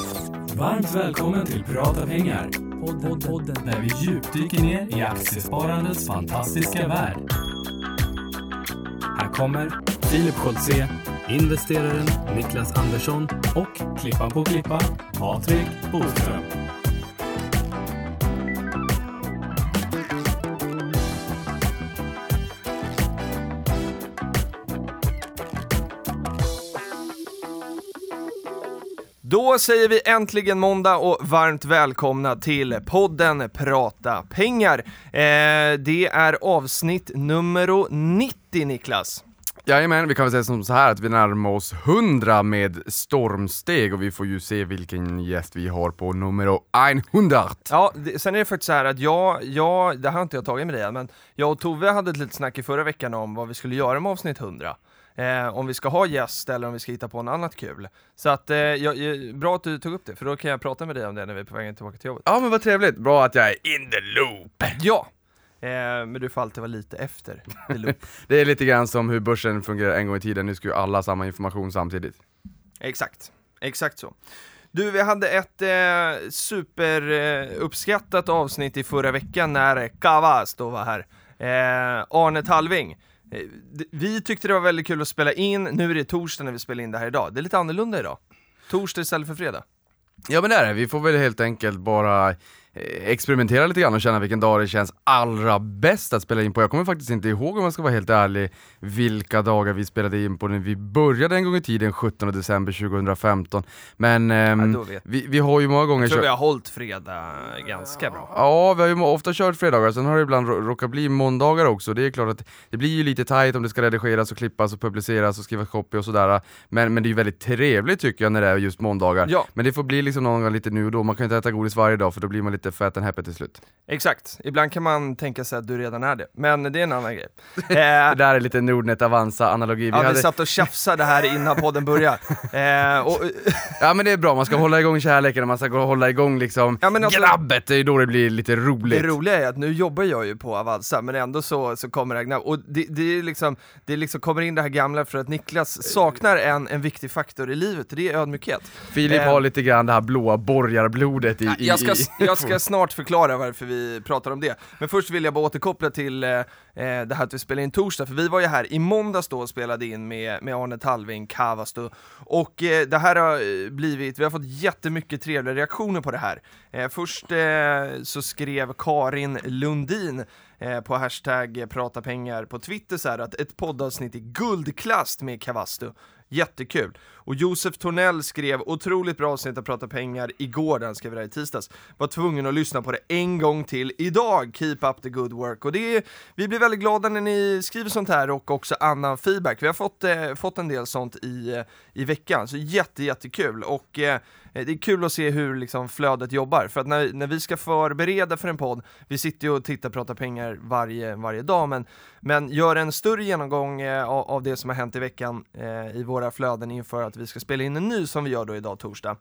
Varmt välkommen till Prata pengar. Podden, podden. Där vi djupdyker ner i aktiesparandets fantastiska värld. Här kommer Filip Scholtze, investeraren Niklas Andersson och klippan på klippa, Patrik Boström. Då säger vi äntligen måndag och varmt välkomna till podden Prata pengar. Eh, det är avsnitt nummer 90 Niklas. Jajamän, vi kan väl säga som så här att vi närmar oss 100 med stormsteg och vi får ju se vilken gäst vi har på nummer 100. Ja, det, sen är det faktiskt så här att jag, jag, det har inte jag tagit med dig men jag och Tove hade ett litet snack i förra veckan om vad vi skulle göra med avsnitt 100. Eh, om vi ska ha gäst eller om vi ska hitta på något annat kul. Så att, eh, jag, bra att du tog upp det, för då kan jag prata med dig om det när vi är på vägen tillbaka till jobbet. Ja men vad trevligt, bra att jag är in the loop. Ja! Eh, men du får alltid vara lite efter the loop. Det är lite grann som hur börsen fungerar en gång i tiden, nu ska ju alla ha samma information samtidigt. Exakt, exakt så. Du, vi hade ett eh, superuppskattat avsnitt i förra veckan när Kavas då var här. Eh, Arne Talving. Eh, vi tyckte det var väldigt kul att spela in, nu är det torsdag när vi spelar in det här idag. Det är lite annorlunda idag. Torsdag istället för fredag. Ja men det är det, vi får väl helt enkelt bara experimentera lite grann och känna vilken dag det känns allra bäst att spela in på. Jag kommer faktiskt inte ihåg om jag ska vara helt ärlig vilka dagar vi spelade in på när vi började en gång i tiden 17 december 2015. Men ehm, Ja, vi, vi har ju många gånger Jag tror vi har hållit fredag ganska bra. Ja, vi har ju ofta kört fredagar, sen har det ibland rå- råkat bli måndagar också. Det är klart att det blir ju lite tajt om det ska redigeras och klippas och publiceras och skrivas copy och sådär. Men, men det är ju väldigt trevligt tycker jag när det är just måndagar. Ja. Men det får bli liksom någon gång lite nu och då, man kan ju inte äta godis varje dag för då blir man lite fat and happy till slut. Exakt, ibland kan man tänka sig att du redan är det, men det är en annan grej. Det Eh, där är lite Nordnet Avanza-analogi. Vi ja, vi hade... satt och tjafsade här innan podden började. Eh, och, Ja men det är bra, man ska hålla igång kärleken och man ska hålla igång liksom Ja, men alltså- grabbet, det är då det blir lite roligt. Det roliga är att nu jobbar jag ju på Avanza, men ändå så, så kommer det gnabb. Och det, det, är liksom, det liksom kommer in det här gamla för att Niklas saknar en, en viktig faktor i livet, det är ödmjukhet. Filip Eh, har lite grann det här blåa borgarblodet i... i, Jag ska, i, jag ska snart förklara varför vi pratar om det, men först vill jag bara återkoppla till eh, eh, det här att vi spelar in torsdag, för vi var ju här i måndags då och spelade in med, med Arne Talving, Kavastu, och eh, det här har eh, blivit, vi har fått jättemycket trevliga reaktioner på det här. Eh, först eh, så skrev Karin Lundin eh, på hashtag prata pengar på Twitter så här att ett poddavsnitt i guldklass med Kavastu. Jättekul. Och Josef Tornell skrev otroligt bra avsnitt att prata pengar igår, den skrev det i tisdags. Var tvungen att lyssna på det en gång till idag. Keep up the good work. Och det är, vi blir väldigt glada när ni skriver sånt här och också annan feedback. Vi har fått, eh, fått en del sånt i, eh, i veckan, så jätte, jättekul. Och eh, det är kul att se hur liksom flödet jobbar, för att när, när vi ska förbereda för en podd, vi sitter ju och tittar och pratar pengar varje, varje dag, men, men gör en större genomgång eh, av, av det som har hänt i veckan eh, i våra flöden inför att vi ska spela in en ny som vi gör då idag torsdag.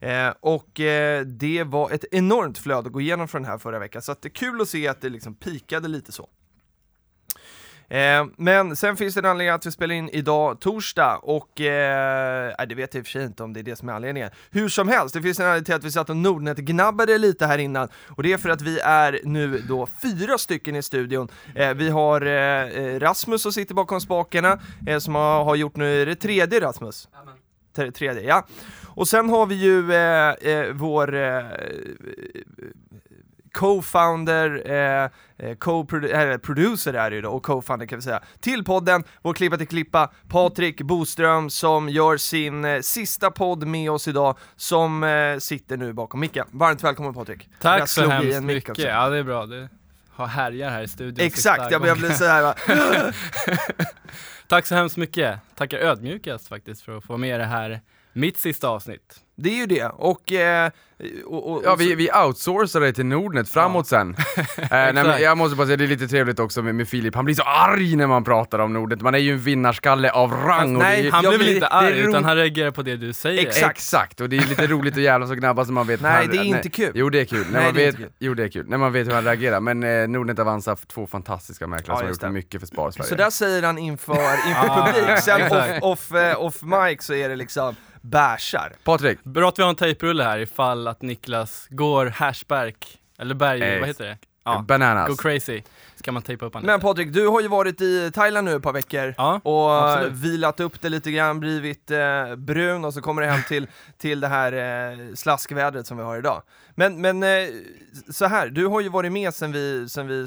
Eh, och eh, det var ett enormt flöde att gå igenom från den här förra veckan, så att det är kul att se att det liksom pikade lite så. Eh, men sen finns det en anledning att vi spelar in idag torsdag och eh, nej, det vet jag i och för sig inte om det är det som är anledningen. Hur som helst, det finns en anledning till att vi satt och Nordnet-gnabbade lite här innan och det är för att vi är nu då fyra stycken i studion. Eh, vi har eh, eh, Rasmus som sitter bakom spakarna eh, som har, har gjort nu, är det tredje Rasmus? Tre- Tredje, ja. Och sen har vi ju eh, eh, vår eh, co-founder, eh, eh, co-producer är det ju då, och co-founder kan vi säga, till podden, vår klippa till klippa, Patrik Boström som gör sin eh, sista podd med oss idag, som eh, sitter nu bakom micken. Varmt välkommen Patrik! Tack Jag så hemskt mycket, ja det är bra, du har härjar här i studion Exakt, jag, jag blir såhär Tack så hemskt mycket, tackar ödmjukast faktiskt för att få med det här, mitt sista avsnitt det är ju det, och... Eh, och, och, Ja, och vi, vi outsourcar det till Nordnet framåt sen. eh, nej, men jag måste bara säga, det är lite trevligt också med, med Filip, han blir så arg när man pratar om Nordnet, man är ju en vinnarskalle av rang. och nej, det Han blev väl blir- inte arg, utan han reagerar på det du säger Exakt. Exakt, och det är lite roligt att jävlas och gnabbas när man vet Nej, han, det är inte kul. Jo det är kul, när Nej, man det är vet, jo det är kul, när man vet hur han reagerar. Men eh, Nordnet Avanza två fantastiska mäklare Ja, som har gjort det. mycket för Spar Sverige. Så där säger han inför, inför publik, sen off, exakt. off, eh, off mic så är det liksom bärsar. Patrik, Bra att vi har en tejprulle här ifall att Niklas går hashback, eller berg, Ex- vad heter det? Ja, bananas. go crazy. Ska man tejpa upp Men Patrik, du har ju varit i Thailand nu ett par veckor. Ja, och absolut. vilat upp det lite grann, blivit eh, brun och så kommer det hem till, till det här eh, slaskvädret som vi har idag. Men, men eh, så här, du har ju varit med sen vi, sen vi,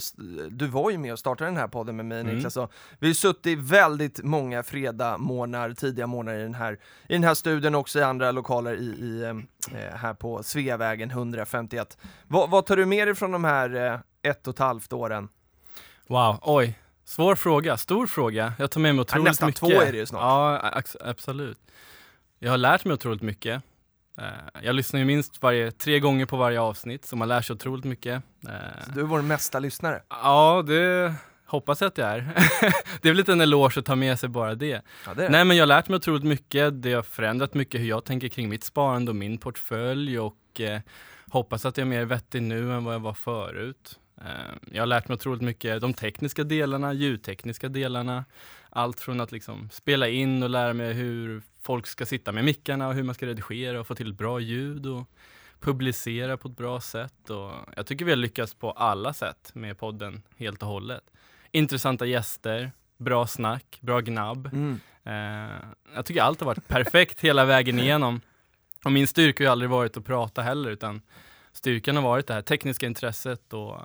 du var ju med och startade den här podden med mig Mm. Niklas, och vi har suttit väldigt många fredag morgnar, tidiga morgnar i den här, i den här studion och också i andra lokaler i, i, eh, här på Sveavägen 151. Vad, vad tar du med dig från de här eh, ett och ett halvt åren? Wow, oj. Svår fråga, stor fråga. Jag tar med mig otroligt nästan mycket. två är det ju snart. Ja, absolut. Jag har lärt mig otroligt mycket. Eh, Jag lyssnar ju minst varje, tre gånger på varje avsnitt, så man lär sig otroligt mycket. Eh, Du är vår mesta lyssnare. Ja, det hoppas jag att jag är. det är väl lite en eloge att ta med sig bara det. Ja, det Nej men jag har lärt mig otroligt mycket, det har förändrat mycket hur jag tänker kring mitt sparande och min portfölj och eh, hoppas att jag är mer vettig nu än vad jag var förut. Eh, jag har lärt mig otroligt mycket, de tekniska delarna, ljudtekniska delarna, allt från att liksom spela in och lära mig hur folk ska sitta med mickarna och hur man ska redigera och få till ett bra ljud och publicera på ett bra sätt. Och jag tycker vi har lyckats på alla sätt med podden helt och hållet. Intressanta gäster, bra snack, bra gnabb. Mm. Eh, jag tycker allt har varit perfekt hela vägen igenom. Och min styrka har ju aldrig varit att prata heller, utan styrkan har varit det här tekniska intresset och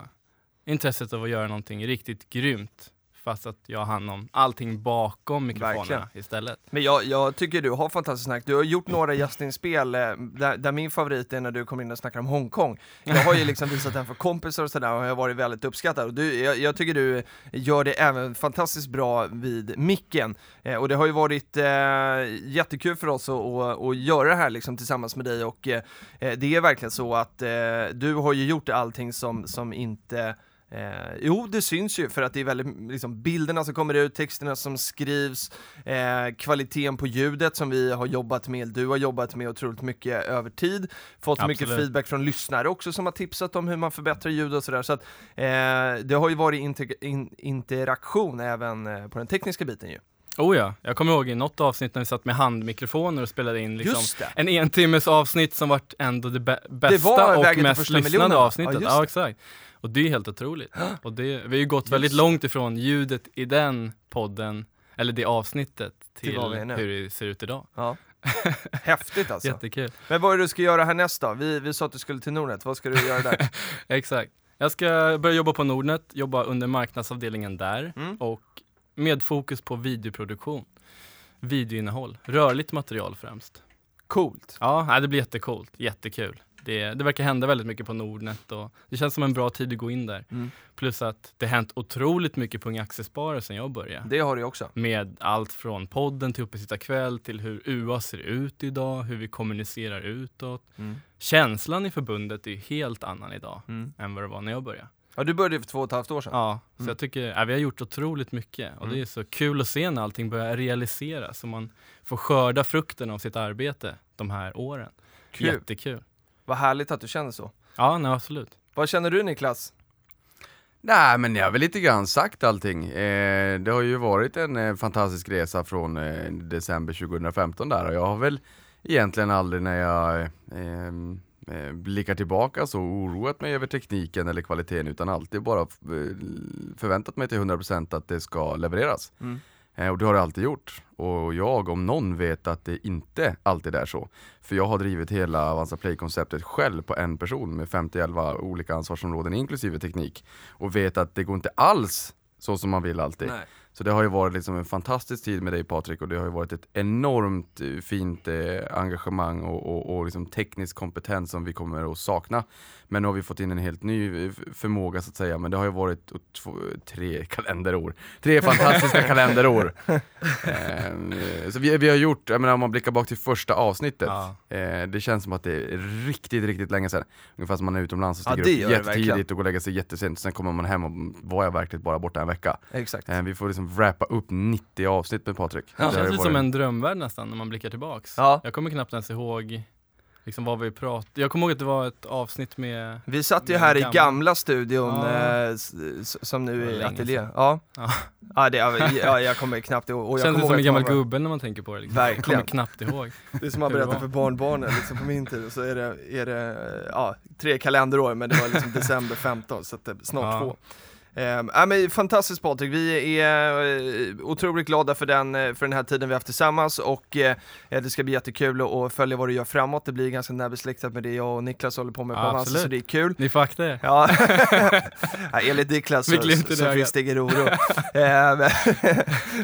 intresset av att göra någonting riktigt grymt. Fast att jag hand om allting bakom mikrofonerna Verkligen. istället. Men jag, jag tycker du har fantastiskt snack. Du har gjort några gästinspel, eh, där, där min favorit är när du kom in och snackade om Hongkong. Jag har ju liksom visat den för kompisar och sådär och jag har varit väldigt uppskattad. Och du, jag, jag tycker du gör det även fantastiskt bra vid micken. Eh, och det har ju varit eh, jättekul för oss att, att, att göra det här liksom tillsammans med dig och eh, det är verkligen så att eh, du har ju gjort allting som, som inte Eh, jo, det syns ju för att det är väldigt, liksom, bilderna som kommer ut, texterna som skrivs, eh, kvaliteten på ljudet som vi har jobbat med, du har jobbat med otroligt mycket över tid, fått mycket Absolut. feedback från lyssnare också som har tipsat om hur man förbättrar ljud och sådär, så att eh, det har ju varit integ- in, interaktion även eh, på den tekniska biten ju. Oh ja, jag kommer ihåg i något avsnitt när vi satt med handmikrofoner och spelade in liksom Just det! en entimmes avsnitt som vart ändå det bä- bästa var och mest lyssnade miljonen, avsnittet. Ja, Ja, just det. exakt. Och det är helt otroligt. Och det, vi har ju gått väldigt långt ifrån ljudet i den podden, eller det avsnittet, Till till hur det ser ut idag. Ja. Häftigt alltså. Jättekul. Men vad är det du ska göra härnäst då? Vi, vi sa att du skulle till Nordnet, vad ska du göra där? Exakt. Jag ska börja jobba på Nordnet, jobba under marknadsavdelningen där Mm. och med fokus på videoproduktion. Videoinnehåll, rörligt material främst. Coolt! Ja, det blir jättecoolt, jättekul. Det, det verkar hända väldigt mycket på Nordnet och det känns som en bra tid att gå in där. Mm. Plus att det hänt otroligt mycket på Unga Aktiesparare sedan jag började. Det har ju också. Med allt från podden till kväll till hur UA ser ut idag, hur vi kommunicerar utåt. Mm. Känslan i förbundet är helt annan idag Mm. än vad det var när jag började. Ja, du började för två och ett halvt år sedan. Ja, så Mm. jag tycker ja, vi har gjort otroligt mycket och Mm. det är så kul att se när allting börjar realiseras så man får skörda frukten av sitt arbete de här åren. Kul. Jättekul. Vad härligt att du känner så. Ja, nej, absolut. Vad känner du Niklas? Nej men jag har väl lite grann sagt allting. Eh, det har ju varit en eh, fantastisk resa från eh, december 2015 där och jag har väl egentligen aldrig när jag eh, blickar tillbaka så oroat mig över tekniken eller kvaliteten utan alltid bara eh, förväntat mig till 100% att det ska levereras. Mm. Eh, och det har det alltid gjort. Och jag om någon vet att det inte alltid är så. För jag har drivit hela Avanza Play-konceptet själv på en person med 50-11 olika ansvarsområden inklusive teknik. Och vet att det går inte alls så som man vill alltid. Nej. Så det har ju varit liksom en fantastisk tid med dig Patrik och det har ju varit ett enormt eh, fint eh, engagemang och, och, och liksom teknisk kompetens som vi kommer att sakna. Men nu har vi fått in en helt ny eh, förmåga så att säga, men det har ju varit två, tre kalenderår. Tre fantastiska kalenderår. Eh, så vi, vi har gjort, jag menar om man blickar bak till första avsnittet, Ja. eh, det känns som att det är riktigt, riktigt länge sedan. Ungefär som man är utomlands och Ja, stiger det upp det jättetidigt och går och lägger sig jättesent, sen kommer man hem och var jag verkligen bara borta en vecka. Exakt. Eh, Vi får liksom wrappa upp 90 avsnitt med Patrik. Det har känns lite varit- som en drömvärld nästan när man blickar tillbaks. Ja. Jag kommer knappt ens ihåg liksom vad vi pratade. Jag kommer ihåg att det var ett avsnitt med Vi satt ju här i gamla- studion Ja. eh, som nu är ateljé. sedan. Ja. Ja. Ja, det, ja, jag kommer knappt ihåg. Och jag kommer som en att gammal var- gubbe när man tänker på det. Liksom. Verkligen. Jag kommer knappt ihåg. Det är som man berättar var. för barnbarnen liksom på min tid, så är det, är det ja, tre kalenderår, men det var liksom december 15, så att det, snart två. Um, men fantastiskt Patrik, vi är eh, otroligt glada för den, eh, för den här tiden vi haft tillsammans och eh, det ska bli jättekul att följa vad du gör framåt, det blir ganska närbesläktat med det jag och Niklas håller på med på Ja, Avanza, så det är kul. Ni får akta er. Ja, ja enligt Niklas så, så ögat. finns det ingen oro. Men,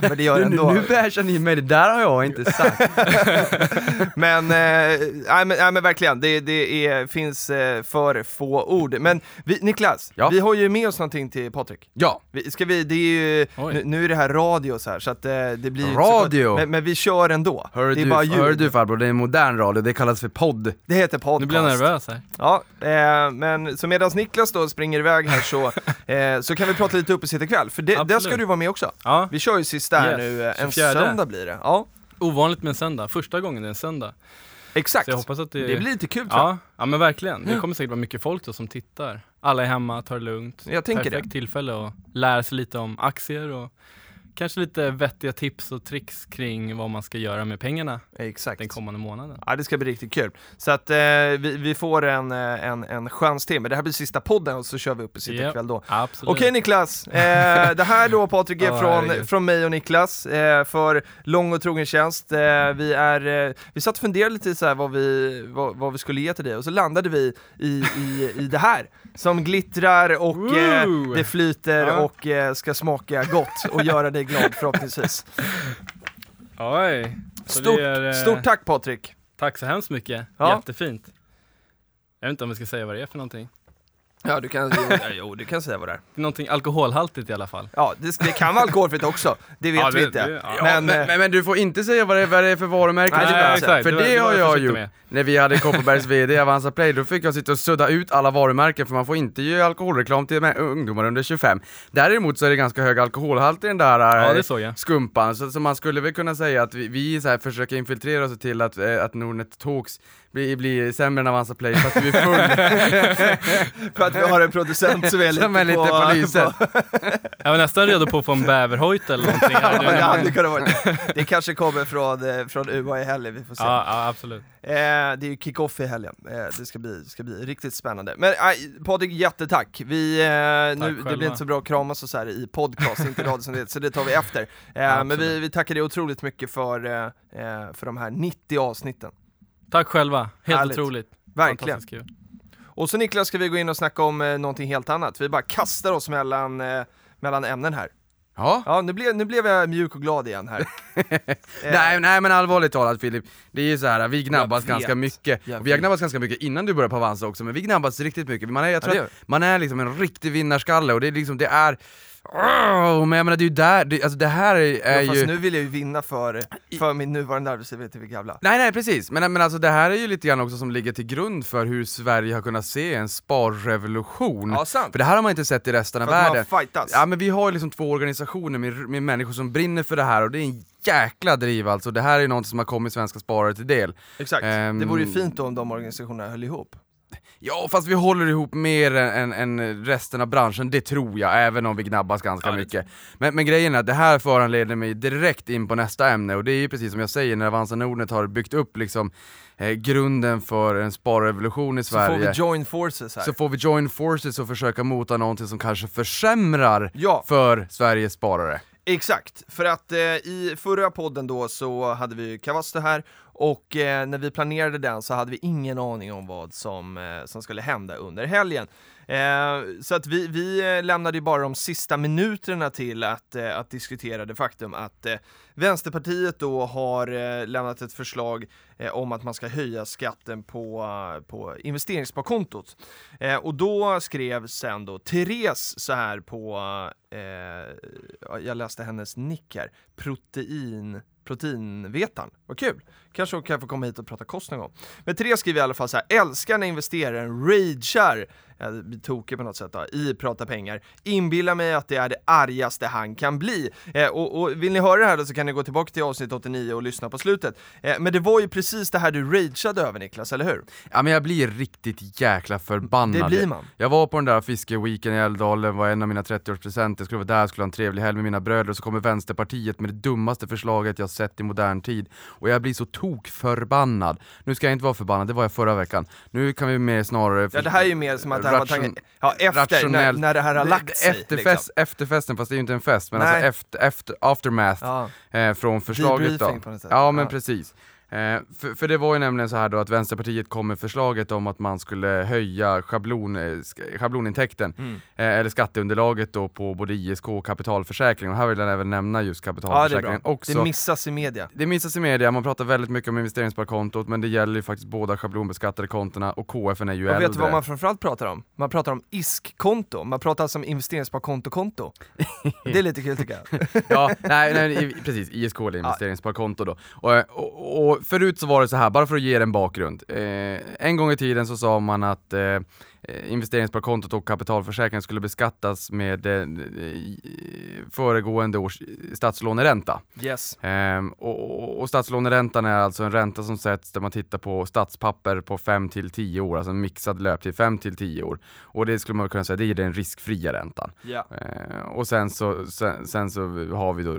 men det gör Nu, ändå. nu bashar ni mig, det där har jag inte sagt. Men, nej, men, nej, men verkligen, det, det är, finns för få ord. Men vi, Niklas, Ja. vi har ju med oss någonting till Patrik. Ja, Vi, ska vi, det är ju, nu, nu är det här radio så här, så att eh, det blir Radio? Men, men vi kör ändå. hör det är du, bara ljud. hör du farbror, det är en modern radio, det kallas för podd. Det heter podcast. Nu blir jag nervös här. Ja, eh, men så medan Niklas då springer iväg här så, eh, så kan vi prata lite uppesittarkväll, för det, där ska du vara med också. Ja, Vi kör ju sista här Yes, nu, eh, en 24. söndag blir det. Ja, ovanligt med en söndag. Första gången det är en söndag. exakt. Så jag hoppas att det... Det blir lite kul tror jag. Ja, ja men verkligen. Det kommer säkert vara mycket folk då som tittar. Alla är hemma, tar det lugnt. Jag tänker Perfekt tillfälle att lära sig lite om aktier och kanske lite vettiga tips och tricks kring vad man ska göra med pengarna Exakt. den kommande månaden. Ja, det ska bli riktigt kul. Så att eh, vi, vi får en, eh, en, en men det här blir sista podden och så kör vi upp i sitta Japp. kväll då. Absolut. Okej Niklas, eh, det här då Patrik är från, från mig och Niklas eh, för lång och trogen tjänst. Eh, vi, är, eh, vi satt och funderade lite så här vad, vi, vad, vad vi skulle ge till dig och så landade vi i, i, i det här som glittrar och det flyter Ja. och ska smaka gott och göra dig glad förhoppningsvis. Oj. Stort, är, eh, stort tack Patrik! Tack så hemskt mycket. Ja. Jättefint. Jag vet inte om vi ska säga vad det är för någonting. Ja, du kan, jo, jo, du kan säga vad det är. Någonting alkoholhaltigt i alla fall. Ja, det, det kan vara alkoholfritt också, det vet Ja, vi det- inte. det- ja. men, men, eh, men, men du får inte säga vad det, är- vad det är för varumärke Nej, det exakt. För Det var- det, det var har jag jag försiktig gjort. med. När vi hade Kopparbergs VD Avanza Play, då fick jag sitta och sudda ut alla varumärken för man får inte ge alkoholreklam till med- ungdomar under 25. Däremot så är det ganska hög alkoholhalt i den där Ja, eh, det såg jag. skumpan, så, så man skulle väl kunna säga att vi, vi så här försöker infiltrera oss till att, eh, att Nordnet Talks blir, blir sämre än Avanza Play för att vi är full. för att vi har en producent som är lite Som är lite på, på lyset. Jag var nästan redo på att få en bäverhojt eller någonting. Ja, det hade kunnat vara det. Kanske kommer från, eh, från UA i helgen, vi får se. Ja, ja, absolut. Eh, det är ju kick-off i helgen, eh, det ska bli, ska bli riktigt spännande. Men eh, Patrik, jättetack! Vi, eh, nu, det blir inte så bra att kramas och så här i podcast, inte radio som det heter, så det tar vi efter. Eh, men Absolut. vi, vi tackar dig otroligt mycket för, eh, för de här 90 avsnitten. Tack själva. Helt Härligt. otroligt. Verkligen. Och så Niklas ska vi gå in och snacka om eh, någonting helt annat. Vi bara kastar oss mellan, eh, mellan ämnen här. Ja. Ja, nu blev, nu blev jag mjuk och glad igen här. Eh, Nej, nej men allvarligt talat Filip, det är ju så här, vi gnabbas ganska mycket. Vi har gnabbats ganska mycket innan du började på Avanza också, men vi gnabbas riktigt mycket. Man är, jag Ja, tror gör att man är liksom en riktig vinnarskalle och det är liksom, det är... Men jag menar det är ju där, det, alltså det här är, är ja, fast ju... nu vill jag ju vinna för, för min nuvarande arbetsgivare till gamla. Nej nej precis, men, men alltså det här är ju lite grann också som ligger till grund för hur Sverige har kunnat se en sparrevolution. Ja, sant. För det här har man inte sett i resten av För att man världen. fightas. Ja men vi har ju liksom två organisationer med, med människor som brinner för det här och det är en jäkla driv alltså. Det här är något som har kommit svenska sparare till del. Exakt, Ehm, det vore ju fint då om de organisationerna höll ihop. Ja fast vi håller ihop mer än, än, resten av branschen, det tror jag, även om vi gnabbas ganska Ja, mycket. Men, men grejen är att det här föranleder mig direkt in på nästa ämne och det är ju precis som jag säger, när Avanza Nordnet har byggt upp liksom eh, grunden för en sparrevolution i Så får Sverige. vi join forces här. så får vi join forces och försöka mota någonting som kanske försämrar Ja, för Sveriges sparare. exakt. För att eh, i förra podden då så hade vi ju Kavasto här och eh, när vi planerade den så hade vi ingen aning om vad som, eh, som skulle hända under helgen. Eh, så att vi, vi eh, lämnade ju bara de sista minuterna till att, eh, att diskutera det faktum att eh, Vänsterpartiet då har eh, lämnat ett förslag eh, om att man ska höja skatten på, på investeringssparkontot. Eh, och då skrev sen då Therese så här på, eh, jag läste hennes nick här, protein proteinvetaren. Vad kul! Kanske hon kan få komma hit och prata kost någon gång. Men Therese skriver i alla fall så här, älskar när investeraren ragear jag blir tokig på något sätt då, i Prata pengar. Inbillar mig att det är det argaste han kan bli. Eh, och, och, vill ni höra det här då så kan ni gå tillbaka till avsnitt 89 och lyssna på slutet. Eh, men det var ju precis det här du rageade över Niklas, eller hur? Ja men jag blir riktigt jäkla förbannad. Det blir man. Jag var på den där fiskeweeken i Älvdalen, var en av mina 30-årspresenter, skulle vara där, skulle ha en trevlig helg med mina bröder, och så kommer Vänsterpartiet med det dummaste förslaget jag sett i modern tid. Och jag blir så tokförbannad. Nu ska jag inte vara förbannad, det var jag förra veckan. Nu kan vi mer snarare... Ja det här är ju mer som att det här var tanken, ja efter, när, när det här har lagt sig. Efterfest, liksom. Efterfesten, fast det är ju inte en fest, men Nej. alltså efter, efter, aftermath Ja. eh, från förslaget då. Debriefing på något sätt. Ja men Ja. precis. Eh, för, för det var ju nämligen så här då att Vänsterpartiet kom med förslaget om att man skulle höja schablon, eh, schablonintäkten, Mm. eh, eller skatteunderlaget då på både ISK och kapitalförsäkring. Och här vill jag även nämna just Ja det kapitalförsäkringen också. Det missas i media. Det missas i media, man pratar väldigt mycket om investeringssparkontot, men det gäller ju faktiskt båda schablonbeskattade kontona och KFN är ju Och äldre. vet du vad man framförallt pratar om? Man pratar om ISK-konto, man pratar alltså om investeringssparkonto-konto. Det är lite kul tycker jag. Ja, nej, nej precis, ISK eller investeringssparkonto då. Och, och, och förut så var det så här, bara för att ge er en bakgrund. Eh, en gång i tiden så sa man att eh, investeringssparkontot och kapitalförsäkringen skulle beskattas med eh, i- föregående års statslåneränta. Yes. Ehm, och, och, och statslåneräntan är alltså en ränta som sätts där man tittar på statspapper på 5 till 10 år, alltså en mixad löptid 5 till 10 år. Och det skulle man kunna säga, det är den riskfria räntan. Ja. Eh, och sen så, sen, sen så har vi då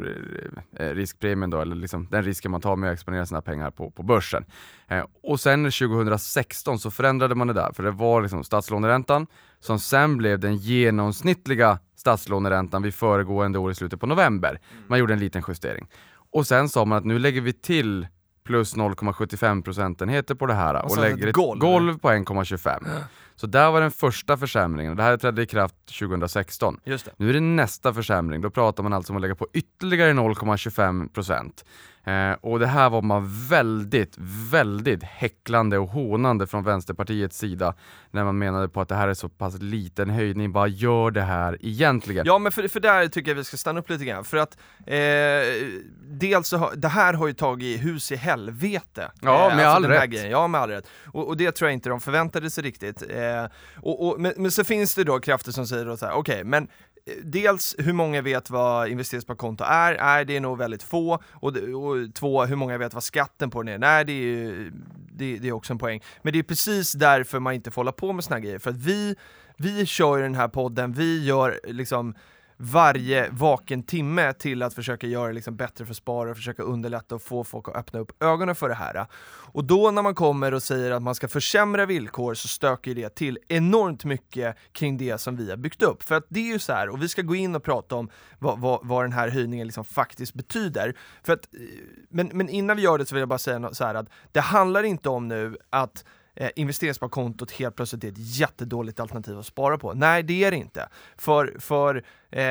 eh, riskpremien då, eller liksom den risken man tar med att exponera sina pengar på, på börsen. Eh, och sen 2016 så förändrade man det där, för det var liksom statslåneräntan som sen blev den genomsnittliga statslåneräntan vid föregående år i slutet på november. Man gjorde en liten justering. Och sen sa man att nu lägger vi till plus 0,75 procentenheter på det här och, Och lägger ett ett golv. golv på 1,25. Så där var den första försämringen och det här trädde i kraft 2016. Just det. Nu är det nästa försämring, då pratar man alltså om att lägga på ytterligare 0,25%. Eh, och det här var man väldigt, väldigt häcklande och hånande från Vänsterpartiets sida när man menade på att det här är så pass liten höjning, bara gör det här egentligen. Ja men för, för där tycker jag vi ska stanna upp lite grann, för att eh, dels så har, det här har ju tagit hus i helvete. Ja, Eh, med all den här rätt. Grejen. Ja, med all rätt. Och, och det tror jag inte de förväntade sig riktigt. Eh, Eh, och, och, men, men så finns det då krafter som säger då så här, okej, men eh, Dels hur många vet vad investeringssparkonto är? Nej, det är nog väldigt få. Och, och två, hur många vet vad skatten på den är? Nej, det är, ju- det, det är också en poäng. Men det är precis därför man inte får hålla på med såna här grejer. För att vi, vi kör ju den här podden, vi gör liksom varje vaken timme till att försöka göra det liksom bättre för sparare, försöka underlätta och få folk att öppna upp ögonen för det här. Och då när man kommer och säger att man ska försämra villkor så stöker det till enormt mycket kring det som vi har byggt upp. För att det är ju så här, och vi ska gå in och prata om vad, vad, vad den här höjningen liksom faktiskt betyder. För att, eh, men, men innan vi gör det så vill jag bara säga så här att det handlar inte om nu att eh, investeringssparkontot helt plötsligt är ett jättedåligt alternativ att spara på. Nej, det är det inte. För, för, eh,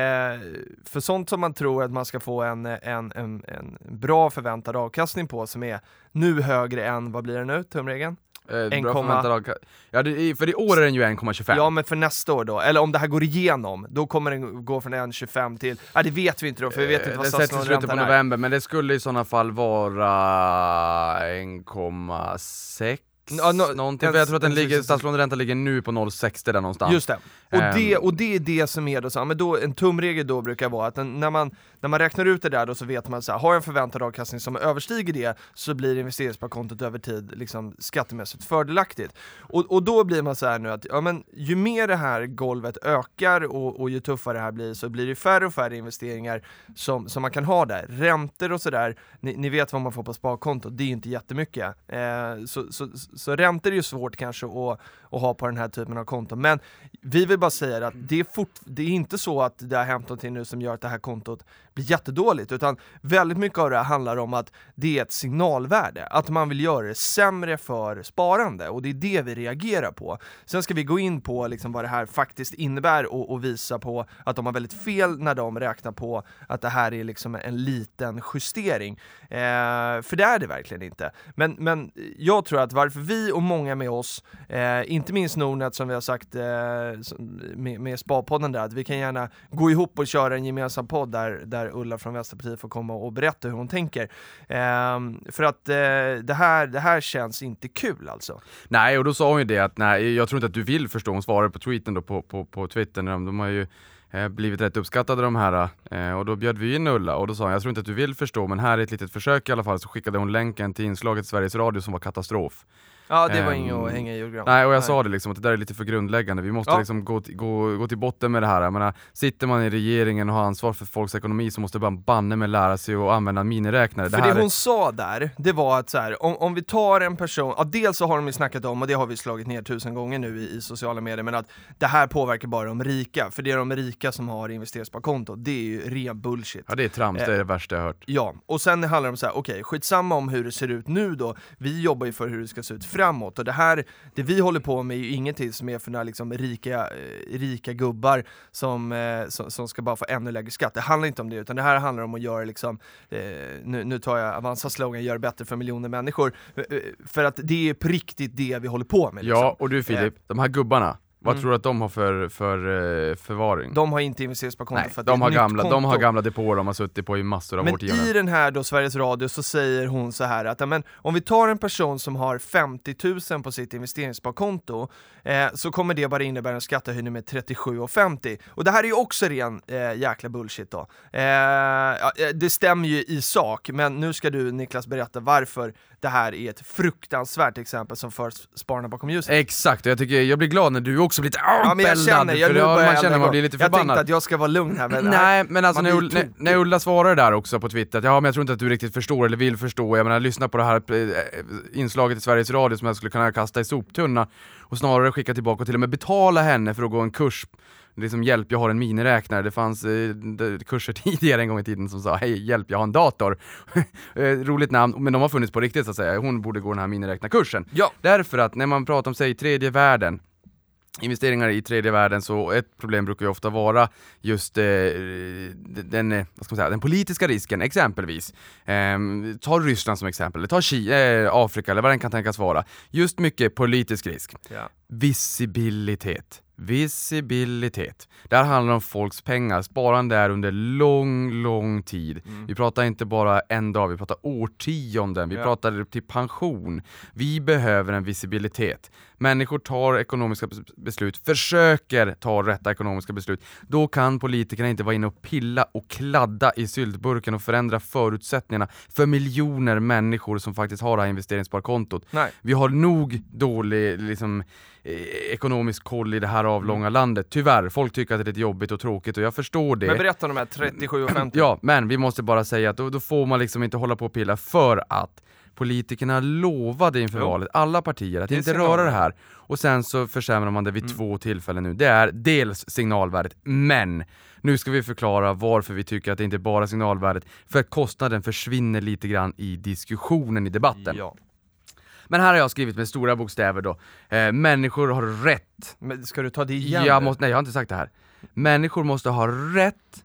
för sånt som man tror att man ska få en, en, en, en bra förväntad avkastning på som är nu högre än, vad blir det nu, tumregeln? Eh, bra 1,- förväntad avka- ja, det, för i år är den ju 1,25. Ja men för nästa år då, eller om det här går igenom, då kommer den gå från 1,25 till, ja det vet vi inte då för vi vet inte Eh, vad Den sätts i slutet på november, men det skulle i sådana fall vara 1,6 Ja, nå- någonting, för jag tror att den en- ligger, statslåneräntan ligger nu på 0,60 där någonstans. Just det. Och, Ehm. det, och det är det som är då, så, men då en tumregel då brukar vara att den, när, man, när man räknar ut det där då så vet man så här, har jag en förväntad avkastning som överstiger det så blir investeringssparkontot över tid liksom skattemässigt fördelaktigt. Och, och då blir man så här nu att, ja men ju mer det här golvet ökar och, och ju tuffare det här blir så blir det färre och färre investeringar som, som man kan ha där. Räntor och sådär, ni, ni vet vad man får på sparkontot, det är inte jättemycket. Eh, så, så, så räntor är ju svårt kanske att, att ha på den här typen av konton, men vi vill bara säga att det är, fort, det är inte så att det har hänt någonting nu som gör att det här kontot blir jättedåligt, utan väldigt mycket av det här handlar om att det är ett signalvärde, att man vill göra det sämre för sparande, och det är det vi reagerar på. Sen ska vi gå in på liksom vad det här faktiskt innebär och, och visa på att de har väldigt fel när de räknar på att det här är liksom en liten justering. Eh, för det är det verkligen inte. Men, men jag tror att varför vi och många med oss, eh, inte minst Nordnet som vi har sagt eh, med, med Spapodden där, att vi kan gärna gå ihop och köra en gemensam podd där, där Ulla från Vänsterpartiet får komma och berätta hur hon tänker. Eh, för att eh, det, här, det här känns inte kul alltså. Nej, och då sa hon ju det att nej, jag tror inte att du vill förstå. Hon svarade på tweeten då på, på, på Twitter, de, de har ju eh, blivit rätt uppskattade de här eh, och då bjöd vi in Ulla och då sa hon, jag tror inte att du vill förstå men här är ett litet försök i alla fall, så skickade hon länken till inslaget i Sveriges Radio som var katastrof. Ja det var Ehm, inget att hänga i julgran. Nej, och jag sa det liksom att det där är lite för grundläggande. Vi måste Ja. liksom gå, gå, gå till botten med det här. Jag menar, sitter man i regeringen och har ansvar för folks ekonomi så måste man banne med lära sig att använda miniräknare. För det det är- hon sa där, det var att så här, om, om vi tar en person, ja, dels så har de ju snackat om, och det har vi slagit ner tusen gånger nu i, i sociala medier, men att det här påverkar bara de rika, för det är de rika som har investersparkonto, det är ju ren bullshit. Ja det är trams, det är det värsta jag hört. Ja, och sen handlar det om så här, okej, skitsamma om hur det ser ut nu då, vi jobbar ju för hur det ska se ut framåt, och det här, det vi håller på med är ju ingenting som är för några liksom rika, eh, rika gubbar som, eh, som, som ska bara få ännu lägre skatt. Det handlar inte om det, utan det här handlar om att göra liksom, eh, nu, nu tar jag Avanzas slogan, gör bättre för miljoner människor, för att det är på riktigt det vi håller på med. Liksom. Ja, och du Filip, de här gubbarna, vad Mm. tror du att de har för, för eh, förvaring? De har inte investersparkonto Nej, för att det är de ett har, nytt gamla, de har konto. gamla depåer de har suttit på i massor av Men årtionden. i den här då Sveriges Radio så säger hon så här att ja, men, om vi tar en person som har 50 000 på sitt investeringssparkonto eh, så kommer det bara innebära en skattehöjning med 37,50 och det här är ju också ren eh, jäkla bullshit då. Eh, eh, det stämmer ju i sak, men nu ska du Niklas berätta varför det här är ett fruktansvärt exempel som för spararna bakom ljuset. Exakt, och jag, tycker, jag blir glad när du också blir lite Ja men jag känner, jag för ja, börjar man jag känner man blir lite Jag tänkte förbannad. att jag ska vara lugn här men Nej, men alltså när, blir Ulla, när, Ulla svarar där också på Twitter att ja, men jag tror inte att du riktigt förstår eller vill förstå, jag menar lyssna på det här eh, inslaget i Sveriges Radio som jag skulle kunna kasta i soptunna och snarare skicka tillbaka och till och med betala henne för att gå en kurs Liksom hjälp, jag har en miniräknare. Det fanns eh, kurser tidigare en gång i tiden som sa hej, hjälp, jag har en dator. eh, roligt namn, men de har funnits på riktigt så att säga. Hon borde gå den här miniräknarkursen. Ja. Därför att när man pratar om, säg tredje världen, investeringar i tredje världen, så ett problem brukar ju ofta vara just eh, den, eh, vad ska man säga, den politiska risken, exempelvis. Ehm, ta Ryssland som exempel, ta Ki- eh, Afrika eller vad den kan tänkas vara. Just mycket politisk risk. Ja. Visibilitet. Visibilitet. Det här handlar om folks pengar, sparande är under lång, lång tid. Vi pratar inte bara en dag, vi pratar årtionden, vi Ja. pratar till pension. Vi behöver en visibilitet. Människor tar ekonomiska bes- beslut, försöker ta rätta ekonomiska beslut. Då kan politikerna inte vara inne och pilla och kladda i syltburken och förändra förutsättningarna för miljoner människor som faktiskt har det här investeringssparkontot. Nej. Vi har nog dålig liksom, ekonomisk koll i det här avlånga landet, tyvärr. Folk tycker att det är lite jobbigt och tråkigt och jag förstår det. Men berätta om de här 37,50 Ja, men vi måste bara säga att då, då får man liksom inte hålla på och pilla för att politikerna lovade inför Jo. valet, alla partier, att är inte signaler. röra det här. Och sen så försämrar man det vid två tillfällen nu. Det är dels signalvärdet, men nu ska vi förklara varför vi tycker att det inte är bara signalvärdet, för att kostnaden försvinner lite grann i diskussionen, i debatten. Ja. Men här har jag skrivit med stora bokstäver då, eh, människor har rätt Men ska du ta det igen? jag måste, nej jag har inte sagt det här. Människor måste ha rätt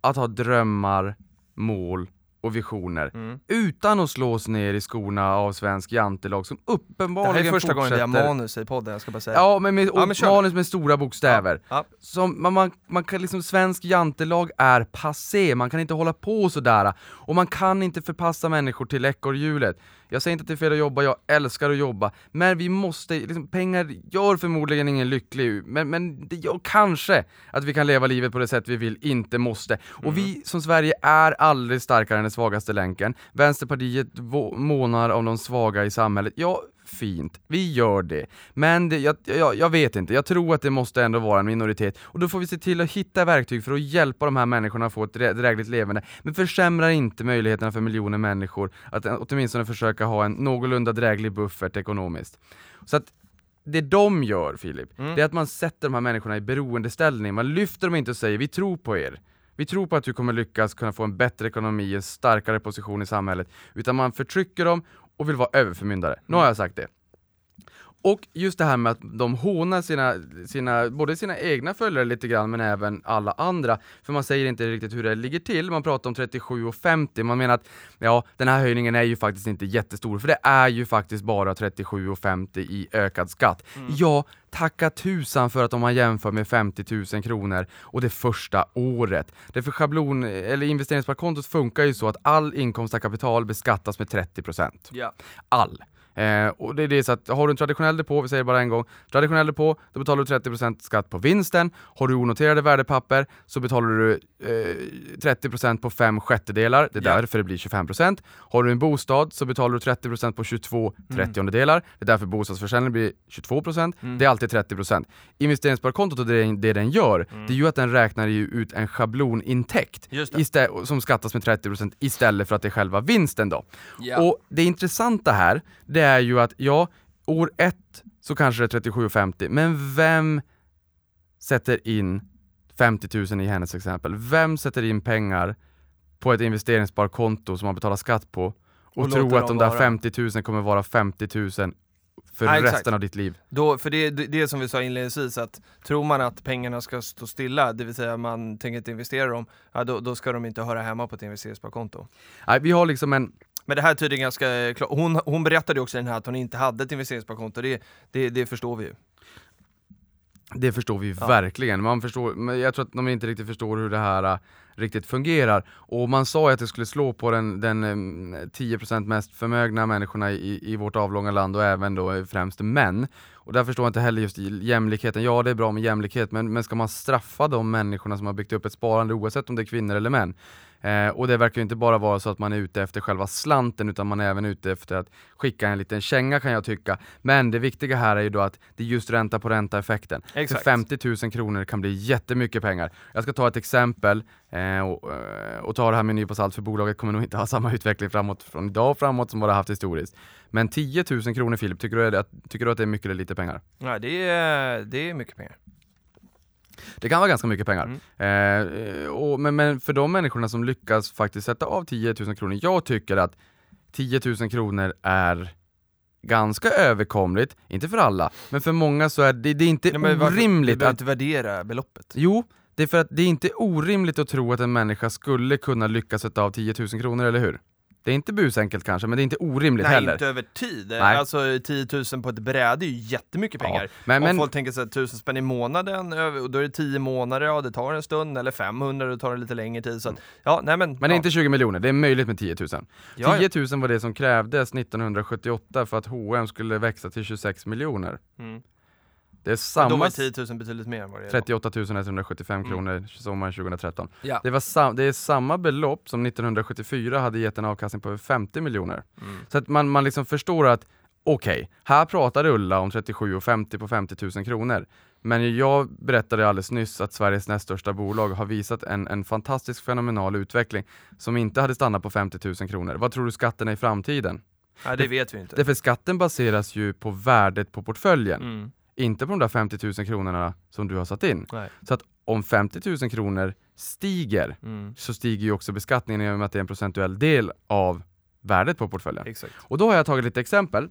att ha drömmar, mål och visioner Mm. utan att slås ner i skorna av svensk jantelag som Det uppenbarligen här är första gången fortsätter. vi har manus i podden, jag ska bara säga. Ja men med, Ja, men manus med stora bokstäver. Ja. Som, man, man, man kan liksom, svensk jantelag är passé, man kan inte hålla på sådär. Och man kan inte förpassa människor till ekorrhjulet. Jag säger inte att det är fel att jobba, jag älskar att jobba. Men vi måste, liksom, pengar gör förmodligen ingen lycklig, men, men det gör kanske att vi kan leva livet på det sätt vi vill, inte måste. Och vi som Sverige är aldrig starkare än den svagaste länken. Vänsterpartiet månar om de svaga i samhället. Ja, fint, vi gör det. Men det, jag, jag, jag vet inte, jag tror att det måste ändå vara en minoritet. Och då får vi se till att hitta verktyg för att hjälpa de här människorna att få ett drä- drägligt leverne. Men försämra inte möjligheterna för miljoner människor att åtminstone försöka ha en någorlunda dräglig buffert ekonomiskt. Så att det de gör Filip, Mm. det är att man sätter de här människorna i beroendeställning. Man lyfter dem inte och säger vi tror på er. Vi tror på att du kommer lyckas kunna få en bättre ekonomi, en starkare position i samhället. Utan man förtrycker dem och vill vara överförmyndare. Nu har jag sagt det. Och just det här med att de hånar sina, sina, både sina egna följare lite grann, men även alla andra. För man säger inte riktigt hur det ligger till, man pratar om 37,50, man menar att ja, den här höjningen är ju faktiskt inte jättestor, för det är ju faktiskt bara 37,50 i ökad skatt. Ja, tacka tusan för att om man jämför med 50 000 kronor och det första året. Därför schablon, eller investeringssparkontot funkar ju så att all inkomst av kapital beskattas med 30%. Ja. All. Eh, och det är det så att har du en traditionell depå, vi säger bara en gång, traditionell depå, då betalar du 30% skatt på vinsten. Har du onoterade värdepapper så betalar du eh, 30% på fem sjättedelar, det är Ja. därför det blir 25%. Har du en bostad så betalar du 30% på 22 Mm. trettiondelar, det är därför bostadsförsäljningen blir 22%, Mm. det är alltid 30%. Investeringssparkontot och det, det den gör, Mm. det är ju att den räknar ju ut en schablonintäkt som skattas med 30% istället för att det är själva vinsten då. Ja. Och det intressanta här, det är ju att ja, år ett så kanske det är 37,50, men vem sätter in 50 000 i hennes exempel? Vem sätter in pengar på ett investeringssparkonto som man betalar skatt på och, Och tror att de där vara. 50 000 kommer vara 50 000 för Ja, resten av ditt liv? Då, för det, det det som vi sa inledningsvis, att tror man att pengarna ska stå stilla, det vill säga man tänker inte investera dem, ja, då, då ska de inte höra hemma på ett investeringssparkonto. Nej, vi har liksom en Men det här tyder ganska klart, hon, hon berättade också i den här att hon inte hade ett investeringssparkonto, det, det, det förstår vi ju. Det förstår vi Ja. verkligen, man förstår, men jag tror att de inte riktigt förstår hur det här äh, riktigt fungerar. Och man sa ju att det skulle slå på den, den em, 10% mest förmögna människorna i, i vårt avlånga land och även då främst män. Och där förstår jag inte heller just jämlikheten, ja det är bra med jämlikhet men, men ska man straffa de människorna som har byggt upp ett sparande oavsett om det är kvinnor eller män? Eh, och det verkar inte bara vara så att man är ute efter själva slanten utan man är även ute efter att skicka en liten känga kan jag tycka. Men det viktiga här är ju då att det är just ränta på ränta effekten. Exakt. För 50 000 kronor kan bli jättemycket pengar. Jag ska ta ett exempel eh, och, eh, och ta det här med en nypa salt för bolaget kommer nog inte ha samma utveckling framåt från idag och framåt som vad det har haft historiskt. Men 10 000 kronor Filip, tycker du, det, tycker du att det är mycket eller lite pengar? Ja, det, är, det är mycket pengar. Det kan vara ganska mycket pengar. Mm. Eh, och, men, men för de människorna som lyckas faktiskt sätta av 10 000 kronor, jag tycker att 10 000 kronor är ganska överkomligt, inte för alla, men för många så är det, det är inte Nej, orimligt Vi behöver att inte värdera beloppet. Jo, det är för att det är inte orimligt att tro att en människa skulle kunna lyckas sätta av 10 000 kronor, eller hur? Det är inte busenkelt kanske, men det är inte orimligt Nej, heller. inte över tid. Nej. Alltså 10 000 på ett bräde är ju jättemycket Ja, pengar. men- Om men- folk tänker sig 1000 spänn i månaden, och då är det 10 månader, ja det tar en stund, eller 500, då tar det lite längre tid. Så att, ja, nej men. Men det är ja. inte 20 miljoner, det är möjligt med 10 000. Ja, ja. 10 000 var det som krävdes 1978 för att H&M skulle växa till 26 miljoner. Mm. Det är Men Då samma var 10 000 betydligt mer än vad det är idag. 38 175 Mm. kronor sommaren 2013. Ja. Det, var sam, det är samma belopp som 1974 hade gett en avkastning på över 50 miljoner. Mm. Så att man, man liksom förstår att okej, här pratar Ulla om 37,50 på 50 000 kronor. Men jag berättade alldeles nyss att Sveriges näst största bolag har visat en, en fantastisk fenomenal utveckling som inte hade stannat på 50 000 kronor. Vad tror du skatten är i framtiden? Nej, det vet vi inte. Därför skatten baseras ju på värdet på portföljen, Mm. Inte på de där 50 000 kronorna som du har satt in. Nej. Så att om 50 000 kronor stiger, Mm. så stiger ju också beskattningen i och med att det är en procentuell del av värdet på portföljen. Exakt. Och då har jag tagit lite exempel.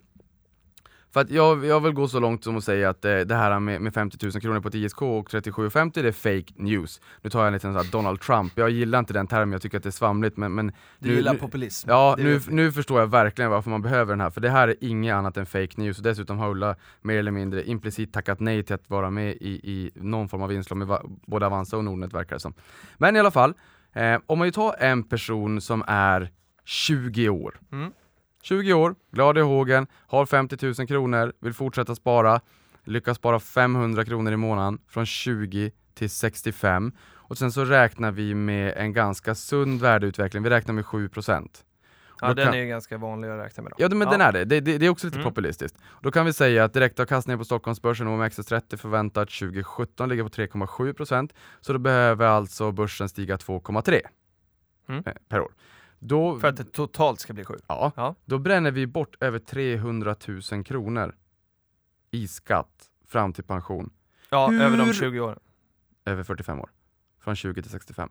För att jag, jag vill gå så långt som att säga att eh, det här med, med 50 000 kronor på ett ISK och 37,50 det är fake news. Nu tar jag en liten sån här Donald Trump, jag gillar inte den termen, jag tycker att det är svamligt men, men Du nu, gillar nu, populism. Ja, Det nu, nu förstår jag verkligen varför man behöver den här, för det här är inget annat än fake news och dessutom har Ulla mer eller mindre implicit tackat nej till att vara med i, i någon form av inslag med va- både Avanza och Nordnet verkar det som. Men i alla fall, eh, om man ju tar en person som är 20 år, Mm. 20 år, glad i hågen, har 50 000 kronor, vill fortsätta spara, lyckas spara 500 kronor i månaden från 20 till 65 och sen så räknar vi med en ganska sund värdeutveckling, vi räknar med 7%. Ja, Då den kan- är ganska vanlig att räkna med. Då. Ja men den är det, det, det, det är också lite Mm. populistiskt. Då kan vi säga att direktavkastningen på Stockholmsbörsen OMXS30 förväntat 2017 ligger på 3,7% så då behöver alltså börsen stiga 2,3 Mm. eh, per år. Då, För att det totalt ska bli sju. ja, Ja. då bränner vi bort över 300 000 kronor i skatt fram till pension, Ja, Hur- över de 20 åren. över 45 år. Från 20 till 65.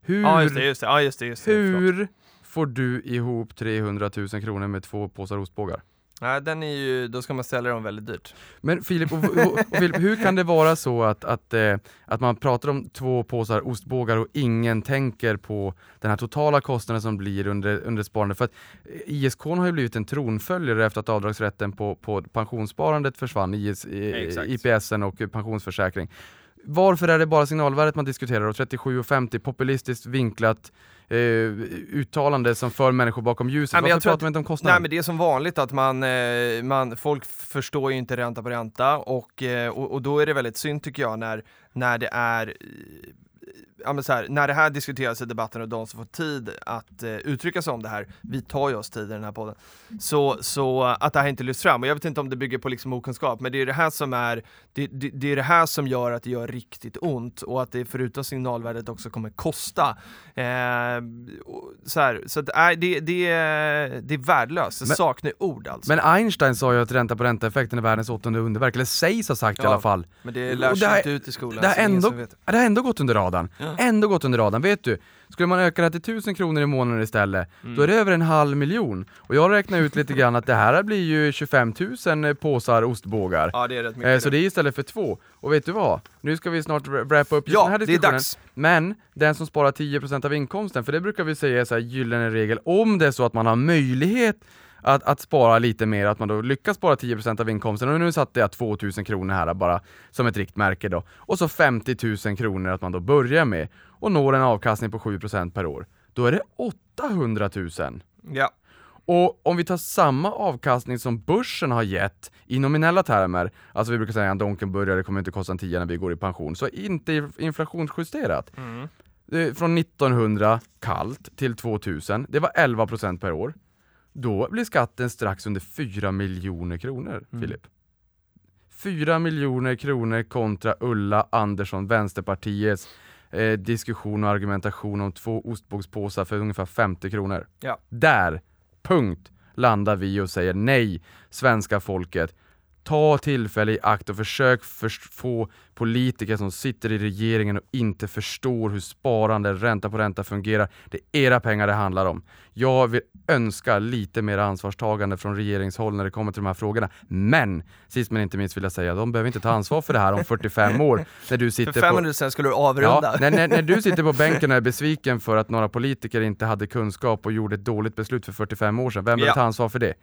Hur, Ja, just det, just det. Ja, just det, just det. Hur får du ihop 300 000 kronor med två påsar ostbågar? Nej, den är ju, då ska man sälja dem väldigt dyrt. Men Filip, och, och, och Filip, hur kan det vara så att, att, eh, att man pratar om två påsar ostbågar och ingen tänker på den här totala kostnaden som blir under, under sparande? För att eh, ISK har ju blivit en tronföljare efter att avdragsrätten på, på pensionssparandet försvann, IS, Exakt. IPSen och pensionsförsäkring. Varför är det bara signalvärdet man diskuterar och 37,50 populistiskt vinklat eh, uttalande som för människor bakom ljuset? Nej, jag Varför tror pratar man inte om kostnaden? Nej men det är som vanligt att man, eh, man folk förstår ju inte ränta på ränta och, eh, och, och då är det väldigt synd tycker jag när, när det är eh, Ja, så här, när det här diskuteras i debatten och de som får tid att eh, uttrycka sig om det här, vi tar ju oss tid i den här podden, så, så att det här inte lyfts fram. Och jag vet inte om det bygger på liksom okunskap, men det är det här som är det, det, det är det här som gör att det gör riktigt ont och att det förutom signalvärdet också kommer kosta. Eh, så här, så att, nej, det, det, är- det är värdelöst, det saknar ord alltså. Men Einstein sa ju att ränta på ränta-effekten är världens åttonde underverk, eller sägs ha sagt i Ja, alla fall. Men det Och lär det sig har- inte ut i skolan. Det har, ändå, det har ändå gått under radarn. Ja. Ändå gått under radarn. Vet du, skulle man öka det till 1000 kronor i månaden istället, Mm. då är det över en halv miljon. Och jag räknar ut lite grann att det här blir ju 25 000 påsar ostbågar. Ja det är rätt mycket. Eh, så det är istället för två. Och vet du vad? Nu ska vi snart wra- wrappa upp ja, den här det är diskussionen. dags. Men den som sparar 10% av inkomsten, för det brukar vi säga är så här gyllene regel, om det är så att man har möjlighet att, att spara lite mer, att man då lyckas spara 10% av inkomsten, och nu satte jag 2000 kronor här bara som ett riktmärke då, och så 50 000 kronor att man då börjar med, och når en avkastning på 7% per år. Då är det 800 000. Ja. Och om vi tar samma avkastning som börsen har gett i nominella termer, alltså vi brukar säga en Donken-burgare kommer inte kosta en tia när vi går i pension, så inte inflationsjusterat. Mm. Från 1900 kallt till 2000, det var 11% per år. Då blir skatten strax under 4 miljoner kronor, Mm. Filip. 4 miljoner kronor kontra Ulla Andersson, Vänsterpartiets eh, diskussion och argumentation om två ostbågspåsar för ungefär 50 kronor. Ja. Där, punkt, landar vi och säger nej, svenska folket. Ta tillfälle i akt och försök få politiker som sitter i regeringen och inte förstår hur sparande, ränta på ränta fungerar. Det är era pengar det handlar om. Jag vill önska lite mer ansvarstagande från regeringshåll när det kommer till de här frågorna. Men, sist men inte minst vill jag säga, de behöver inte ta ansvar för det här om 45 år. När du sitter För på... 500 sen skulle du avrunda. Ja, när, när, när du sitter på bänken och är besviken för att några politiker inte hade kunskap och gjorde ett dåligt beslut för 45 år sedan, vem behöver Ja. ta ansvar för det?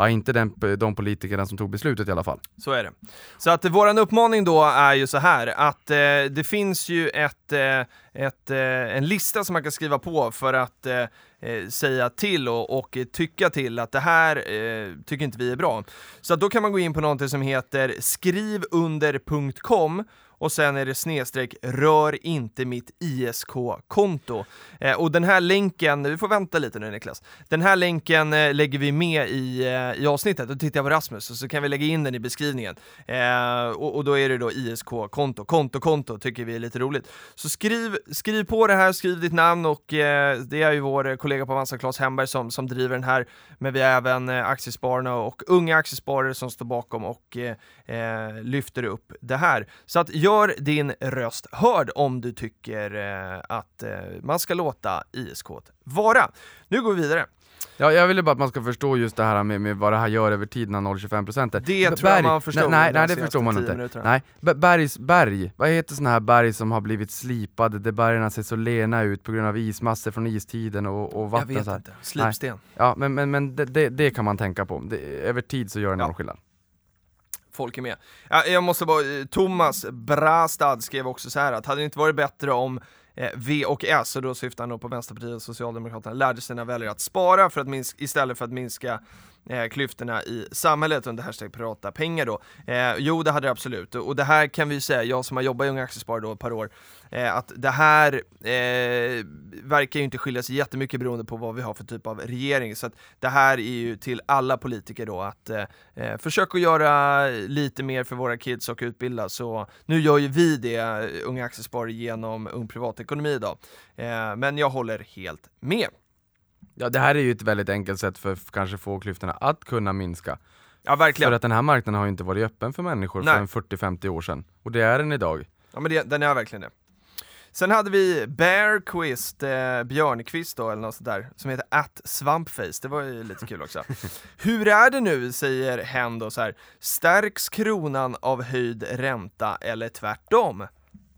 Ja, inte den, de politikerna som tog beslutet i alla fall. Så är det. Så att våran uppmaning då är ju så här att eh, det finns ju ett, eh, ett, eh, en lista som man kan skriva på för att eh, eh säga till och, och tycka till att det här eh, tycker inte vi är bra. Så att då kan man gå in på någonting som heter skrivunder.com och sen är det snedstreck rör inte mitt ISK-konto. Eh, och den här länken, vi får vänta lite nu Niklas, den här länken eh, lägger vi med i, eh, i avsnittet, då tittar jag på Rasmus och så kan vi lägga in den i beskrivningen. Eh, och, och då är det då ISK-konto, konto, konto tycker vi är lite roligt. Så skriv, skriv på det här, skriv ditt namn och eh, det är ju vår kollega på Avanza, Claes Hemberg, som, som driver den här, men vi har även eh, Aktiespararna och unga aktiesparare som står bakom och eh, lyfter upp det här. Så att gör din röst hörd om du tycker eh, att eh, man ska låta ISK vara. Nu går vi vidare. Ja, jag ville bara att man ska förstå just det här med, med vad det här gör över tid när 0,25% är. Det tror jag man förstår Nej, nej, de nej det förstår man inte. minuterna. Nej, B- bergsberg, vad heter såna här berg som har blivit slipade, där bergen ser så lena ut på grund av ismassor från istiden och, och Jag vatten vet så här. inte. Slipsten. Ja, men, men, men det, det, det kan man tänka på. Det, över tid så gör det någon Ja. skillnad folk är med. Jag måste bara, eh, Thomas Brastad skrev också så här att hade det inte varit bättre om eh, V och S, och då syftar han då på Vänsterpartiet och Socialdemokraterna, lärde sina väljare att spara för att minska, istället för att minska eh, klyftorna i samhället under hashtag prata pengar då. Eh, jo, det hade det absolut. Och det här kan vi ju säga, jag som har jobbat i Unga Aktiesparare då ett par år, eh, att det här eh, verkar ju inte skilja sig jättemycket beroende på vad vi har för typ av regering. Så att det här är ju till alla politiker då att eh, eh försöka göra lite mer för våra kids och utbilda. Så nu gör ju vi det, Unga Aktiesparare, genom Ung Privatekonomi idag. Eh, men jag håller helt med. Ja, det här är ju ett väldigt enkelt sätt för kanske få klyftorna att kunna minska. Ja, verkligen. För att den här marknaden har ju inte varit öppen för människor Nej. för en 40-50 år sedan. Och det är den idag. Ja men det, den är verkligen det. Sen hade vi Bearquist, eh, Björnqvist då, eller något sånt där, som heter att Svampface, det var ju lite kul också. Hur är det nu, säger hen då så här, stärks kronan av höjd ränta eller tvärtom?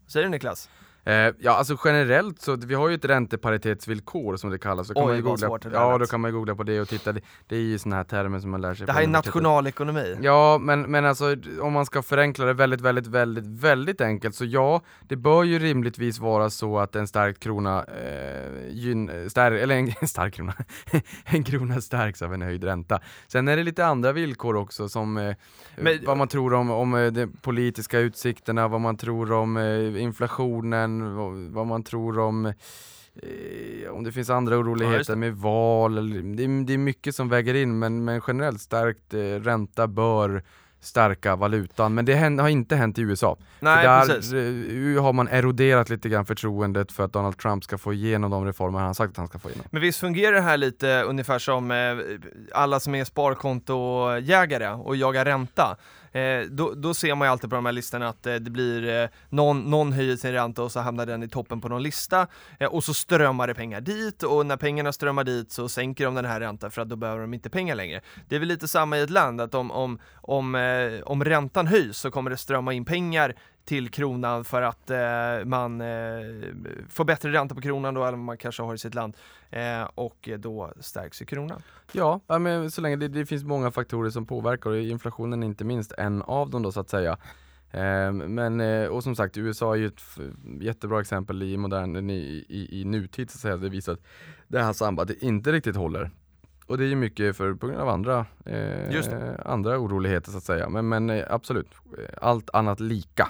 Säger du Niklas? Eh, ja alltså generellt så, vi har ju ett ränteparitetsvillkor som det kallas. Så kan Oj, man ju googla, svårt det där Ja, då kan man ju googla på det och titta. Det, det är ju sådana här termer som man lär sig Det här är nationalekonomi. Ja, men, men alltså om man ska förenkla det väldigt, väldigt, väldigt, väldigt enkelt så ja, det bör ju rimligtvis vara så att en stark krona, eh, gyn, stär, eller en, en stark krona, en krona stärks av en höjd ränta. Sen är det lite andra villkor också som eh, Men- vad man tror om, om eh, de politiska utsikterna, vad man tror om eh, inflationen, vad, vad man tror om eh, om det finns andra Ja, oroligheter det. med val, det, är, det är mycket som väger in men, men generellt stärkt eh, ränta bör stärka valutan. Men det har inte hänt i USA. Nej, där precis. eh, har man eroderat lite grann förtroendet för att Donald Trump ska få igenom de reformer han sagt att han ska få igenom. Men visst fungerar det här lite ungefär som alla som är sparkontojägare och jagar ränta? Eh, då, då ser man ju alltid på de här listorna att eh, det blir eh, någon, någon höjer sin ränta och så hamnar den i toppen på någon lista eh, och så strömmar det pengar dit och när pengarna strömmar dit så sänker de den här räntan för att då behöver de inte pengar längre. Det är väl lite samma i ett land att om, om, om, eh, om räntan höjs så kommer det strömma in pengar till kronan för att eh, man eh, får bättre ränta på kronan då än vad man kanske har i sitt land eh, och då stärks ju kronan. Ja, men så länge det, det finns många faktorer som påverkar och inflationen är inte minst en av dem då så att säga. Ehm, men, eh, och som sagt USA är ju ett jättebra exempel i modern, i, i, i nutid så att säga. Det visar att det här sambandet inte riktigt håller. Och det är ju mycket för, på grund av andra, eh, andra oroligheter så att säga. Men, men eh, absolut, eh, allt annat lika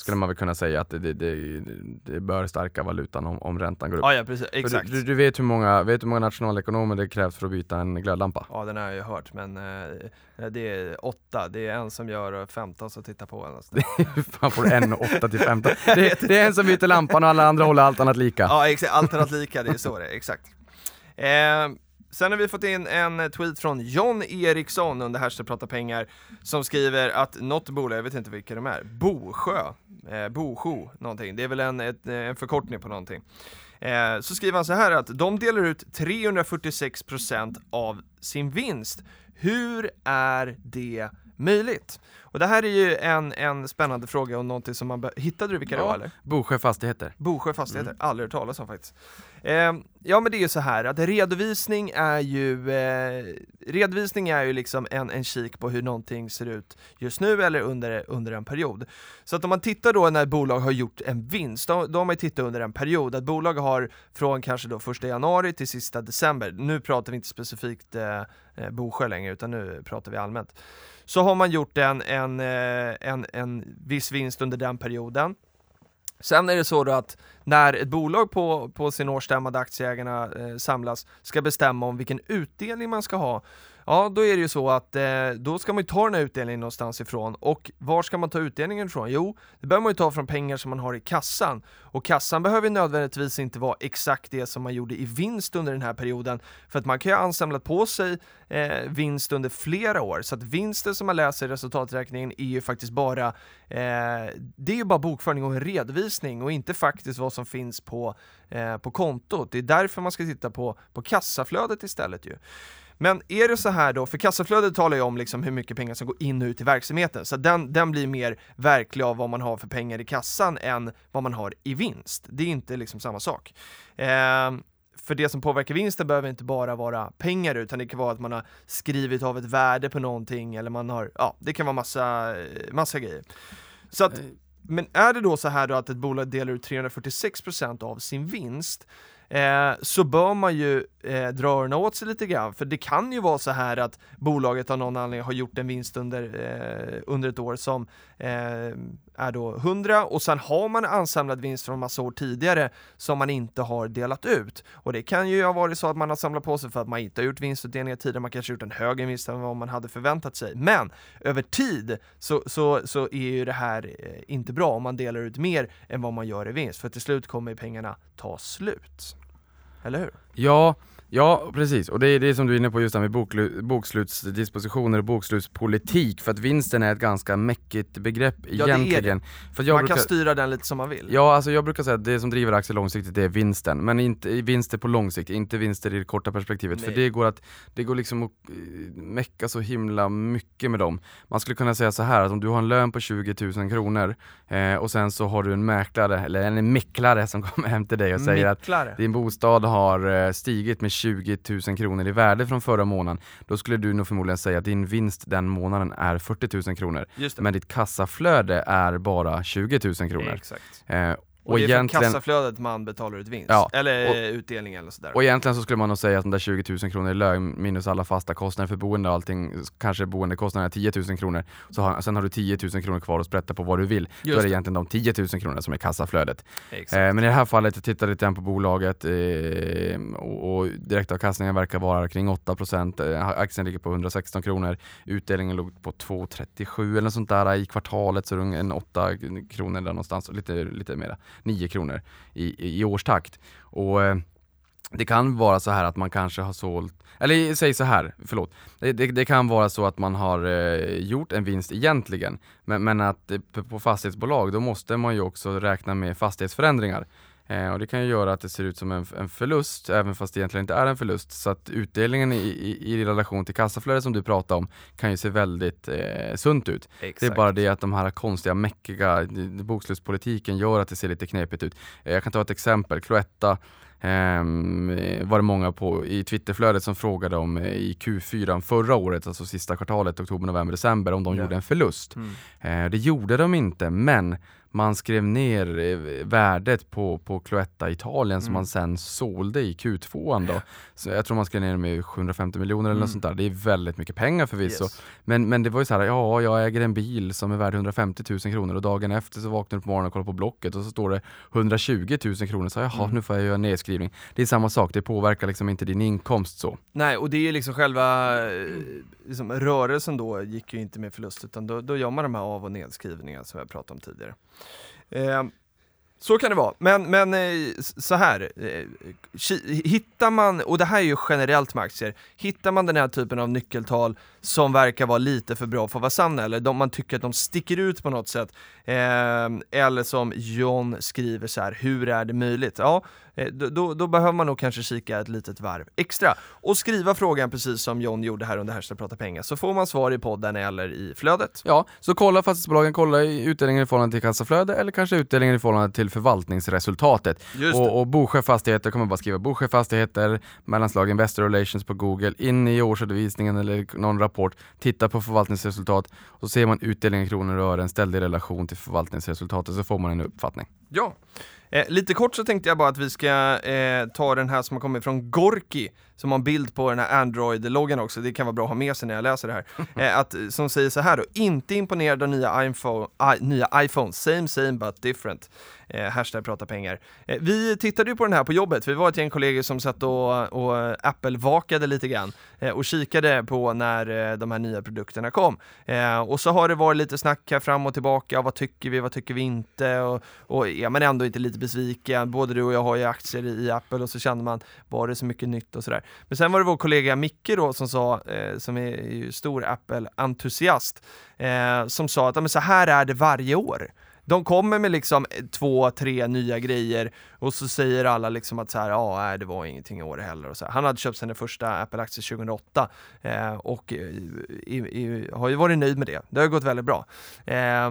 skulle man väl kunna säga att det, det, det, det bör stärka valutan om, om räntan går upp. Ja, ja precis, exakt. Du, du, vet hur många, vet hur många nationalekonomer det krävs för att byta en glödlampa? Ja, den har jag ju hört, men eh, det är åtta, det är en som gör och 15 som tittar på en. Alltså. Man får en 8 till 15. Det, det är en som byter lampan och alla andra håller allt annat lika. Ja, exakt, allt annat lika, det är så det är, exakt. Eh, sen har vi fått in en tweet från John Eriksson under hashtag prata pengar som skriver att något bolag, jag vet inte vilka de är, Bosjö, eh, Bosjo någonting, det är väl en, ett, en förkortning på någonting. Eh, så skriver han så här att de delar ut 346% av sin vinst. Hur är det möjligt? Och det här är ju en, en spännande fråga och någonting som man, hittade du vilka det Ja. var eller? Bosjö Fastigheter. Bosjö Fastigheter, aldrig hört talas om faktiskt. Eh, ja men det är ju så här att redovisning är ju, eh, redovisning är ju liksom en, en kik på hur någonting ser ut just nu eller under, under en period. Så att om man tittar då när ett bolag har gjort en vinst, då, då har man ju tittat under en period, att bolag har från kanske då första januari till sista december, nu pratar vi inte specifikt eh, eh Bosjö längre utan nu pratar vi allmänt. Så har man gjort en, en, eh, en, en viss vinst under den perioden. Sen är det så då att när ett bolag på, på sin årsstämma där aktieägarna eh, samlas ska bestämma om vilken utdelning man ska ha, ja då är det ju så att eh, då ska man ju ta den här utdelningen någonstans ifrån och var ska man ta utdelningen ifrån? Jo, det behöver man ju ta från pengar som man har i kassan och kassan behöver nödvändigtvis inte vara exakt det som man gjorde i vinst under den här perioden för att man kan ju ha ansamlat på sig eh, vinst under flera år så att vinsten som man läser i resultaträkningen är ju faktiskt bara eh, det är ju bara bokföring och en redovisning och inte faktiskt vad som finns på, eh, på kontot. Det är därför man ska titta på, på kassaflödet istället ju. Men är det så här då, för kassaflödet talar ju om liksom hur mycket pengar som går in och ut i verksamheten, så den, den blir mer verklig av vad man har för pengar i kassan än vad man har i vinst. Det är inte liksom samma sak. Ehm, för det som påverkar vinsten behöver inte bara vara pengar utan det kan vara att man har skrivit av ett värde på någonting eller man har, ja det kan vara massa, massa grejer. Så att, men är det då så här då att ett bolag delar ut 346% av sin vinst eh, så bör man ju eh, dra öronen åt sig lite grann. För det kan ju vara så här att bolaget av någon anledning har gjort en vinst under, eh, under ett år som eh, är då 100 och sen har man ansamlad vinst från massa år tidigare som man inte har delat ut. Och det kan ju ha varit så att man har samlat på sig för att man inte har gjort vinstutdelningar tidigare, man kanske har gjort en högre vinst än vad man hade förväntat sig. Men över tid så, så, så är ju det här eh, inte bra om man delar ut mer än vad man gör i vinst, för till slut kommer pengarna ta slut. Eller hur? Ja, Ja, precis. Och det är det som du är inne på just det här med boklu- bokslutsdispositioner och bokslutspolitik, för att vinsten är ett ganska mäckigt begrepp Ja, det är egentligen. För att jag man brukar, kan styra den lite som man vill. Ja, alltså jag brukar säga att det som driver aktier långsiktigt det är vinsten, men inte vinster på lång sikt, inte vinster i det korta perspektivet. För Nej. det går att, det går liksom att eh, mecka så himla mycket med dem. Man skulle kunna säga så här att om du har en lön på 20 000 kronor eh, och sen så har du en mäklare, eller en mäklare som kommer hem till dig och säger att Micklare. din bostad har eh, stigit med 20 000 kronor i värde från förra månaden, då skulle du nog förmodligen säga att din vinst den månaden är 40 000 kronor. Men ditt kassaflöde är bara 20 000 kronor. Exakt. Eh, Och, och, det är egentligen, kassaflödet man betalar ut vinst. Ja, Eller och- utdelning eller sådär. och egentligen så skulle man nog säga att de där 20 000 kronor i lön minus alla fasta kostnader för boende och allting, kanske boendekostnaderna är 10 000 kronor, så har, sen har du 10 000 kronor kvar att sprätta på vad du vill. Då Just är det egentligen de 10 000 kronorna som är kassaflödet. Eh, men i det här fallet, jag tittade lite grann på bolaget eh, och, och direktavkastningen verkar vara kring 8%, eh, aktien ligger på 116 kronor, utdelningen låg på 2,37 eller något sånt där i kvartalet, så en 8 kronor där någonstans, lite, lite mera, 9 kronor i, i, årstakt. Och eh, det kan vara så här att man kanske har sålt, eller säg så här, förlåt. Det, det, det kan vara så att man har eh, gjort en vinst egentligen, men, men att eh, på fastighetsbolag då måste man ju också räkna med fastighetsförändringar. Eh, och det kan ju göra att det ser ut som en, en förlust, även fast det egentligen inte är en förlust. Så att utdelningen i, i, i relation till kassaflödet som du pratade om kan ju se väldigt eh, sunt ut. Exakt. Det är bara det att de här konstiga, mäckiga d- bokslutspolitiken gör att det ser lite knepigt ut. Eh, Jag kan ta ett exempel, Cloetta ehm, eh, var det många på i Twitterflödet som frågade om eh, i Q4 förra året, alltså sista kvartalet, oktober, november, december, om de Ja. gjorde en förlust. Mm. Eh, det gjorde de inte, men man skrev ner eh, värdet på, på Cloetta Italien som Mm. man sen sålde i Q2 då. Så jag tror man skrev ner med 750 miljoner eller Mm. något sånt där. Det är väldigt mycket pengar förvisso. Yes. Men, men det var ju så här, ja jag äger en bil som är värd 150 000 kronor och dagen efter så vaknar du på morgonen och kollar på Blocket och så står det 120 000 kronor. Så jaha, Mm. nu får jag göra en nedskrivning. Det är samma sak, det påverkar liksom inte din inkomst så. Nej, och det är liksom själva eh, liksom, rörelsen då gick ju inte med förlust, utan då, då gör man de här av och nedskrivningarna som jag pratade om tidigare. Eh, så kan det vara, men, men eh, så här, eh, hittar man, och det här är ju generellt med aktier, hittar man den här typen av nyckeltal som verkar vara lite för bra för att vara sanna, eller de, man tycker att de sticker ut på något sätt, eh, eller som John skriver så här, hur är det möjligt? Ja, eh, då, då, behöver man nog kanske kika ett litet varv extra och skriva frågan precis som John gjorde här under Hashtag prata pengar, så får man svar i podden eller i flödet. Ja, så kolla fastighetsbolagen, kolla utdelningen i förhållande till kassaflöde eller kanske utdelningen i förhållande till förvaltningsresultatet. Och, och Bosjö Fastigheter, kommer bara skriva Bosjö Fastigheter, mellanslag Investor Relations på Google, in i årsredovisningen eller någon rapport, tittar på förvaltningsresultat och så ser man utdelningen i kronor och ören ställd i relation till förvaltningsresultatet så får man en uppfattning. Ja. Eh, lite kort så tänkte jag bara att vi ska eh, ta den här som har kommit från Gorki, som har en bild på den här Android-loggan också, det kan vara bra att ha med sig när jag läser det här. Eh, att, som säger så här då, inte imponerad av nya iPhone, I, nya iPhone, same same but different. Eh, hashtag prata pengar. Eh, vi tittade ju på den här på jobbet, vi var ett gäng kollegor som satt och, och Apple-vakade lite grann eh, och kikade på när eh, de här nya produkterna kom. Eh, och så har det varit lite snack här fram och tillbaka, vad tycker vi, vad tycker vi inte? Och, och är man ändå inte lite besviken, både du och jag har ju aktier i, Apple och så känner man, var det så mycket nytt och sådär. Men sen var det vår kollega Micke då som sa, eh, som är ju stor Apple-entusiast, eh, som sa att ja, men så här är det varje år. De kommer med liksom eh, två, tre nya grejer och så säger alla liksom att så här, ja, det var ingenting i år heller. Och så här. Han hade köpt sina första Apple-aktier 2008 eh, och eh, i, i, har ju varit nöjd med det. Det har ju gått väldigt bra. Eh,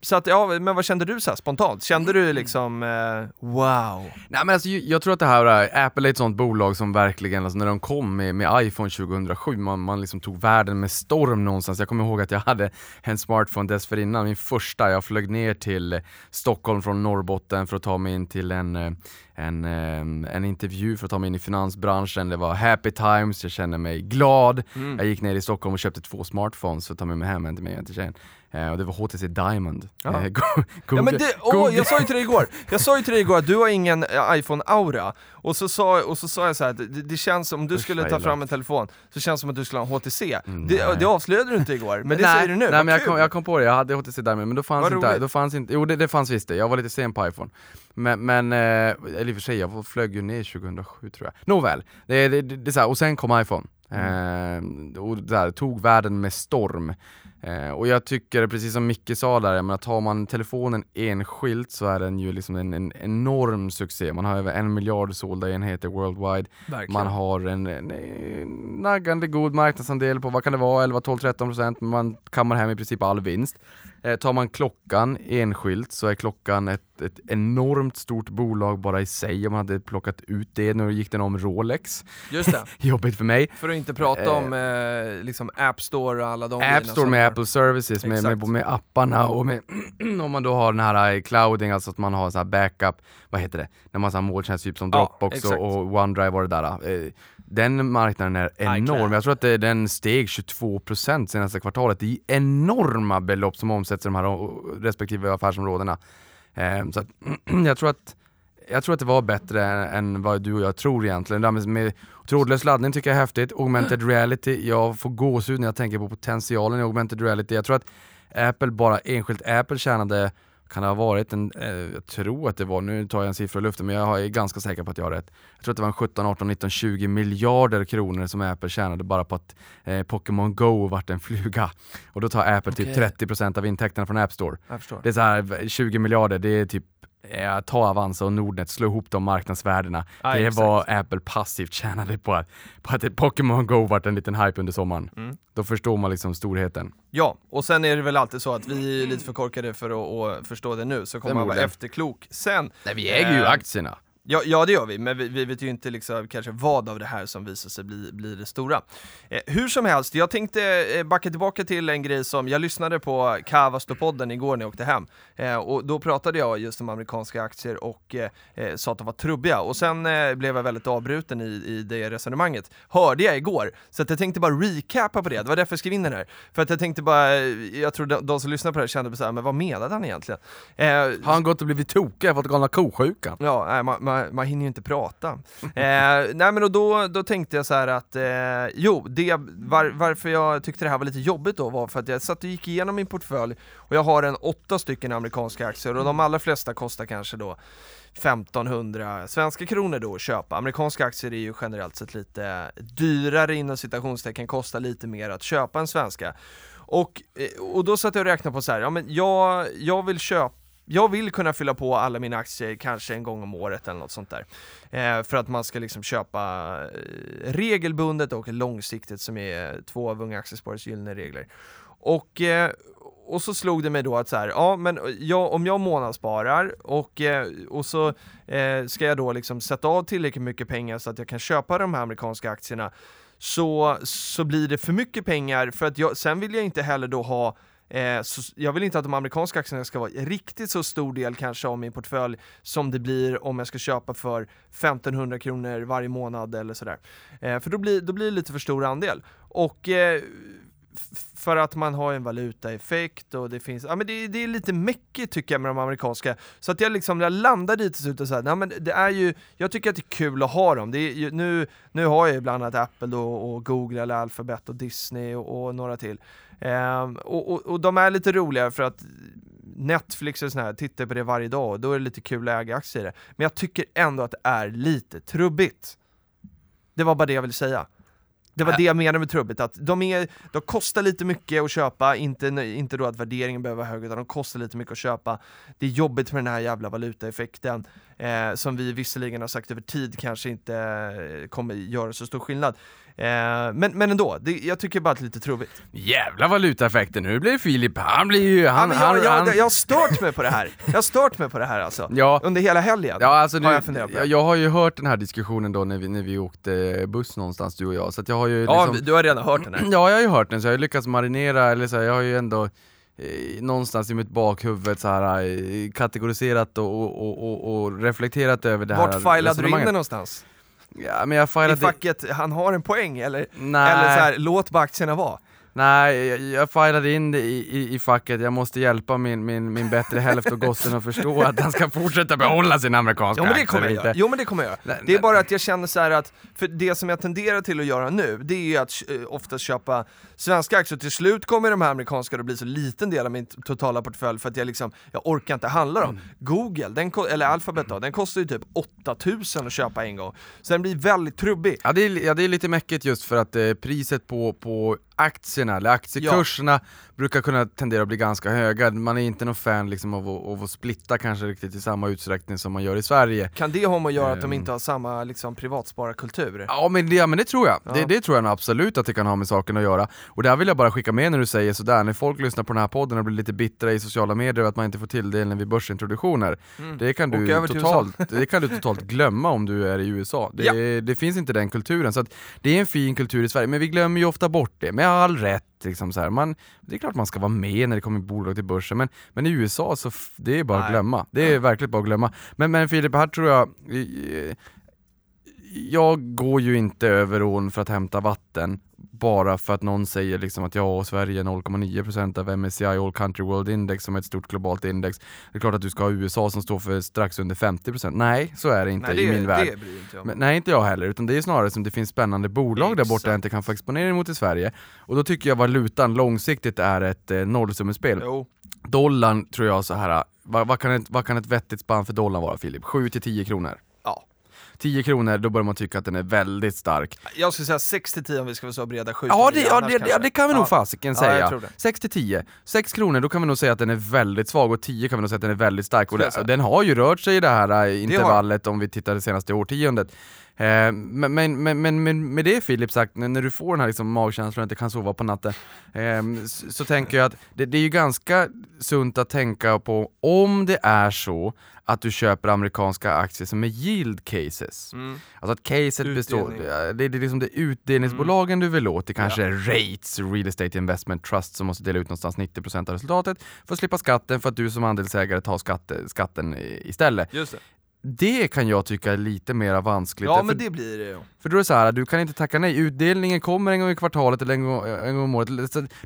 så att, ja, men vad kände du så här spontant? Kände du liksom, eh, wow? Nej men alltså, jag tror att det här, är- Apple är ett sånt bolag som verkligen, alltså, när de kom med, med iPhone 2007, man, man liksom tog världen med storm någonstans. Jag kommer ihåg att jag hade en smartphone dessförinnan, min första, jag flög ner till Stockholm från Norrbotten för att ta mig in till en, eh, en, eh, en intervju för att ta mig in i finansbranschen. Det var happy times, jag kände mig glad. Mm. Jag gick ner i Stockholm och köpte två smartphones för att ta med mig hem, en till mig och till tjejen. Eh, och det var HTC Diamond. Ja. Eh, go- Ja, men det, åh, Google- jag sa ju till dig igår, jag sa ju till dig igår att du har ingen eh, iPhone-aura och så, sa, och så sa jag så här, det, det känns som, om du skulle ta fram en telefon, så känns det som att du skulle ha en HTC. Mm, det, det avslöjade du inte igår, men det nej, säger du nu, Nej vad men jag kom, jag kom på det, jag hade HTC Diamond men då fanns Vad inte, roligt. då fanns inte, jo det, det fanns visst det, jag var lite sen på iPhone. Men, men eh, eller i och för sig, jag flög ju ner 2007 tror jag. Nåväl, det, det, det, det är så här, och sen kom iPhone. Mm. Eh, och där, tog världen med storm. Eh, och jag tycker, precis som Micke sa där, men tar man telefonen enskilt så är den ju liksom en, en enorm succé. Man har över en miljard sålda enheter worldwide. Verkligen. Man har en, en, en naggande god marknadsandel på, vad kan det vara, 11, 12, 13 procent. Man kammar hem i princip all vinst. Eh, tar man klockan enskilt så är klockan ett, ett enormt stort bolag bara i sig. Om man hade plockat ut det, nu gick den om Rolex. Just det. Jobbigt för mig. För att inte prata om eh, liksom App Store och alla de App Store med har- Apple Services, med, med, med apparna och med, om man då har den här eh, clouding, alltså att man har så här backup, vad heter det, när man har molntjänst typ som Ja, Dropbox exakt. och, och OneDrive och det där. eh, Den marknaden är enorm, jag tror att den steg 22% senaste kvartalet. Det är enorma belopp som omsätts i de här o- respektive affärsområdena. Eh, Så att, jag tror att jag tror att det var bättre än vad du och jag tror egentligen. Det med, med trådlös laddning tycker jag är häftigt. Augmented reality, jag får gåshud när jag tänker på potentialen i augmented reality. Jag tror att Apple, bara enskilt Apple tjänade, kan det ha varit en, eh, jag tror att det var, nu tar jag en siffra i luften men jag är ganska säker på att jag har rätt. Jag tror att det var en 17, 18, 19, 20 miljarder kronor som Apple tjänade bara på att eh, Pokémon Go vart en fluga. Och då tar Apple typ Okej. 30% av intäkterna från App Store. Det är så här 20 miljarder, det är typ eh, ta Avanza och Nordnet, slå ihop de marknadsvärdena. Ja, det exakt. vad Apple passivt tjänade på att, på att Pokémon Go vart en liten hype under sommaren. Mm. Då förstår man liksom storheten. Ja, och sen är det väl alltid så att vi är lite för korkade för att, att förstå det nu, så kommer man vara efterklok sen. Nej vi äger ju Eh, aktierna. Ja, ja det gör vi, men vi, vi vet ju inte liksom kanske vad av det här som visar sig bli, bli det stora. Eh, hur som helst, jag tänkte eh, backa tillbaka till en grej som jag lyssnade på Kavasto-podden igår när jag åkte hem. Eh, och då pratade jag just om amerikanska aktier och eh, eh, sa att de var trubbiga. Och sen eh, blev jag väldigt avbruten i, i det resonemanget. Hörde jag igår, så att jag tänkte bara recapa på det. Det var därför jag skrev in den här. För att jag tänkte bara, jag tror de, de som lyssnar på det här kände så här, men vad menade han egentligen? Har han gått och blivit tokig, fått galna ko-sjukan? Ja, nej, man, man, man hinner ju inte prata. eh, nej men och då, då tänkte jag så här att, eh, jo, det, var, varför jag tyckte det här var lite jobbigt då var för att jag satt och gick igenom min portfölj och jag har en åtta stycken amerikanska aktier och de allra flesta kostar kanske då 1500 svenska kronor då att köpa. Amerikanska aktier är ju generellt sett lite dyrare inom citationstecken, kostar lite mer att köpa än svenska. Och, eh, och då satt jag och räknade på så här, ja men jag, jag vill köpa jag vill kunna fylla på alla mina aktier kanske en gång om året eller något sånt där. Eh, för att man ska liksom köpa eh, regelbundet och långsiktigt som är två av Unga Aktiesparares gyllene regler. Och, eh, och så slog det mig då att så här, ja men jag, om jag månadssparar och, eh, och så eh, ska jag då liksom sätta av tillräckligt mycket pengar så att jag kan köpa de här amerikanska aktierna så, så blir det för mycket pengar för att jag, sen vill jag inte heller då ha Eh, så jag vill inte att de amerikanska aktierna ska vara riktigt så stor del kanske av min portfölj som det blir om jag ska köpa för 1500 kronor varje månad eller sådär. Eh, för då blir, då blir det lite för stor andel. Och eh, för att man har en valutaeffekt och det finns, ja men det, det är lite mäckigt tycker jag med de amerikanska. Så att jag liksom, jag landar dit till slut och säger, nej men det är ju, jag tycker att det är kul att ha dem. Det är ju, nu, nu har jag ju bland annat Apple då, och Google eller Alphabet och Disney och, och några till. Ehm, och, och, och de är lite roliga för att Netflix och sån här, tittar på det varje dag och då är det lite kul att äga aktier i det. Men jag tycker ändå att det är lite trubbigt. Det var bara det jag ville säga. Det var Ä- det jag menade med trubbigt, att de, är, de kostar lite mycket att köpa, inte, inte då att värderingen behöver vara hög, utan de kostar lite mycket att köpa. Det är jobbigt med den här jävla valutaeffekten, eh, som vi visserligen har sagt över tid kanske inte eh, kommer göra så stor skillnad. Eh, men, men ändå, det, jag tycker bara att det är lite trubbigt. Jävla valutaeffekter, nu blir Filip, han blir ju, han, ja, jag, han, jag, jag har stört mig på det här, jag har stört mig på det här alltså. Ja, Under hela helgen Ja alltså nu, har jag funderat på det. jag har ju hört den här diskussionen då när vi, när vi åkte buss någonstans du och jag, så att jag har ju Ja, liksom, du har redan hört den här. Ja, jag har ju hört den, så jag har ju lyckats marinera, eller så här, jag har ju ändå någonstans i mitt bakhuvud så här, eh, kategoriserat och, och, och, och, reflekterat över det här Vart filade du in den någonstans? Ja, men jag I facket, han har en poäng eller? Nej. Eller så här, låt bara aktierna vara? Nej, jag, jag filade in det i, i, i facket, jag måste hjälpa min, min, min bättre hälft och gossen att förstå att han ska fortsätta behålla sin amerikanska Jo men det kommer jag göra. Jo men det kommer jag göra. Det är bara att jag känner så här att, för det som jag tenderar till att göra nu, det är ju att eh, oftast köpa svenska aktier. Till slut kommer de här amerikanska att bli så liten del av min totala portfölj för att jag liksom, jag orkar inte handla dem. Google, den, eller Alphabet då, den kostar ju typ 8000 att köpa en gång. Så den blir väldigt trubbig. Ja det, är, ja det är lite mäckigt just för att eh, priset på, på aktierna, eller aktiekurserna, brukar kunna tendera att bli ganska höga. Man är inte någon fan liksom av, att- av att splitta kanske riktigt i samma utsträckning som man gör i Sverige. Kan det ha med att göra att de Ehm. inte har samma liksom, privatspararkultur? Ja men det, ja, men det tror jag. Ja. Det, det tror jag absolut att det kan ha med saken att göra. Och där vill jag bara skicka med när du säger sådär, när folk lyssnar på den här podden och blir lite bittra i sociala medier att man inte får tilldelning vid börsintroduktioner. Det, kan du totalt, det kan du totalt glömma om du är i USA. Det, Ja. det finns inte den kulturen. Så det är en fin kultur i Sverige, men vi glömmer ju ofta bort det, med all rätt. Liksom så här. Man, det är klart man ska vara med när det kommer bolag till börsen, men, men i USA så det är bara att Nej. glömma. Det är verkligen bara att glömma. Men, men Filip, här tror jag jag går ju inte över ån för att hämta vatten bara för att någon säger liksom att ja, Sverige är 0,9% av MSCI All Country World Index som är ett stort globalt index. Det är klart att du ska ha USA som står för strax under 50%. Nej, så är det inte Nej, i det, min värld. det bryr inte. Men, nej, inte jag heller, utan det är snarare som det finns spännande bolag där borta Exakt. jag inte kan få exponering mot i Sverige. Och då tycker jag valutan långsiktigt är ett eh, nollsummespel. Jo. Dollarn tror jag så här. Vad, vad, kan ett, vad kan ett vettigt spann för dollarn vara Filip? 7-10 kronor. Ja. 10 kronor, då börjar man tycka att den är väldigt stark. Jag skulle säga 6-10 om vi ska vara så breda, 7 Ja det, ja, det, ja, det kan vi nog Ja. fasiken Ja, säga. jag tror det. 6 till 10. 6 kronor, då kan vi nog säga att den är väldigt svag och 10 kan vi nog säga att den är väldigt stark. Och det, den har ju rört sig i det här eh, intervallet om vi tittar det senaste årtiondet. Eh, men, men, men, men, med det Filip sagt, när du får den här liksom magkänslan och inte kan sova på natten, eh, så, tänker jag att det, det är ju ganska sunt att tänka på om det är så att du köper amerikanska aktier som är yield cases. Mm. Alltså att caset består, ja, det, är liksom det utdelningsbolagen du vill åt, det kanske är Rates Real Estate Investment Trust som måste dela ut någonstans 90% av resultatet för att slippa skatten för att du som andelsägare tar skatte, skatten istället. Just det. Det kan jag tycka är lite mer vanskligt. Ja men det blir det ju. för då är det så här, du kan inte tacka nej, utdelningen kommer en gång i kvartalet eller en gång, en gång om året.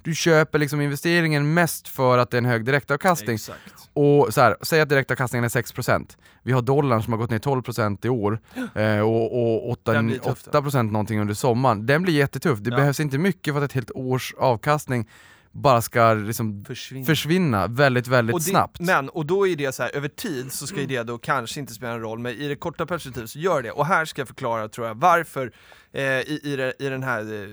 Du köper liksom investeringen mest för att det är en hög direktavkastning. Exakt. Och så här, säg att direktavkastningen är 6%. Vi har dollarn som har gått ner 12% i år eh, och, och 8, Den blir tuff då. 8% någonting under sommaren. Den blir jättetuff. Det Ja. behövs inte mycket för att ett helt års avkastning bara ska liksom Försvinner. försvinna väldigt, väldigt Och det, snabbt. Men, och då är det så här, över tid så ska ju det då kanske inte spela en roll, men i det korta perspektivet så gör det. Och här ska jag förklara, tror jag, varför Eh, i, i, i den här eh,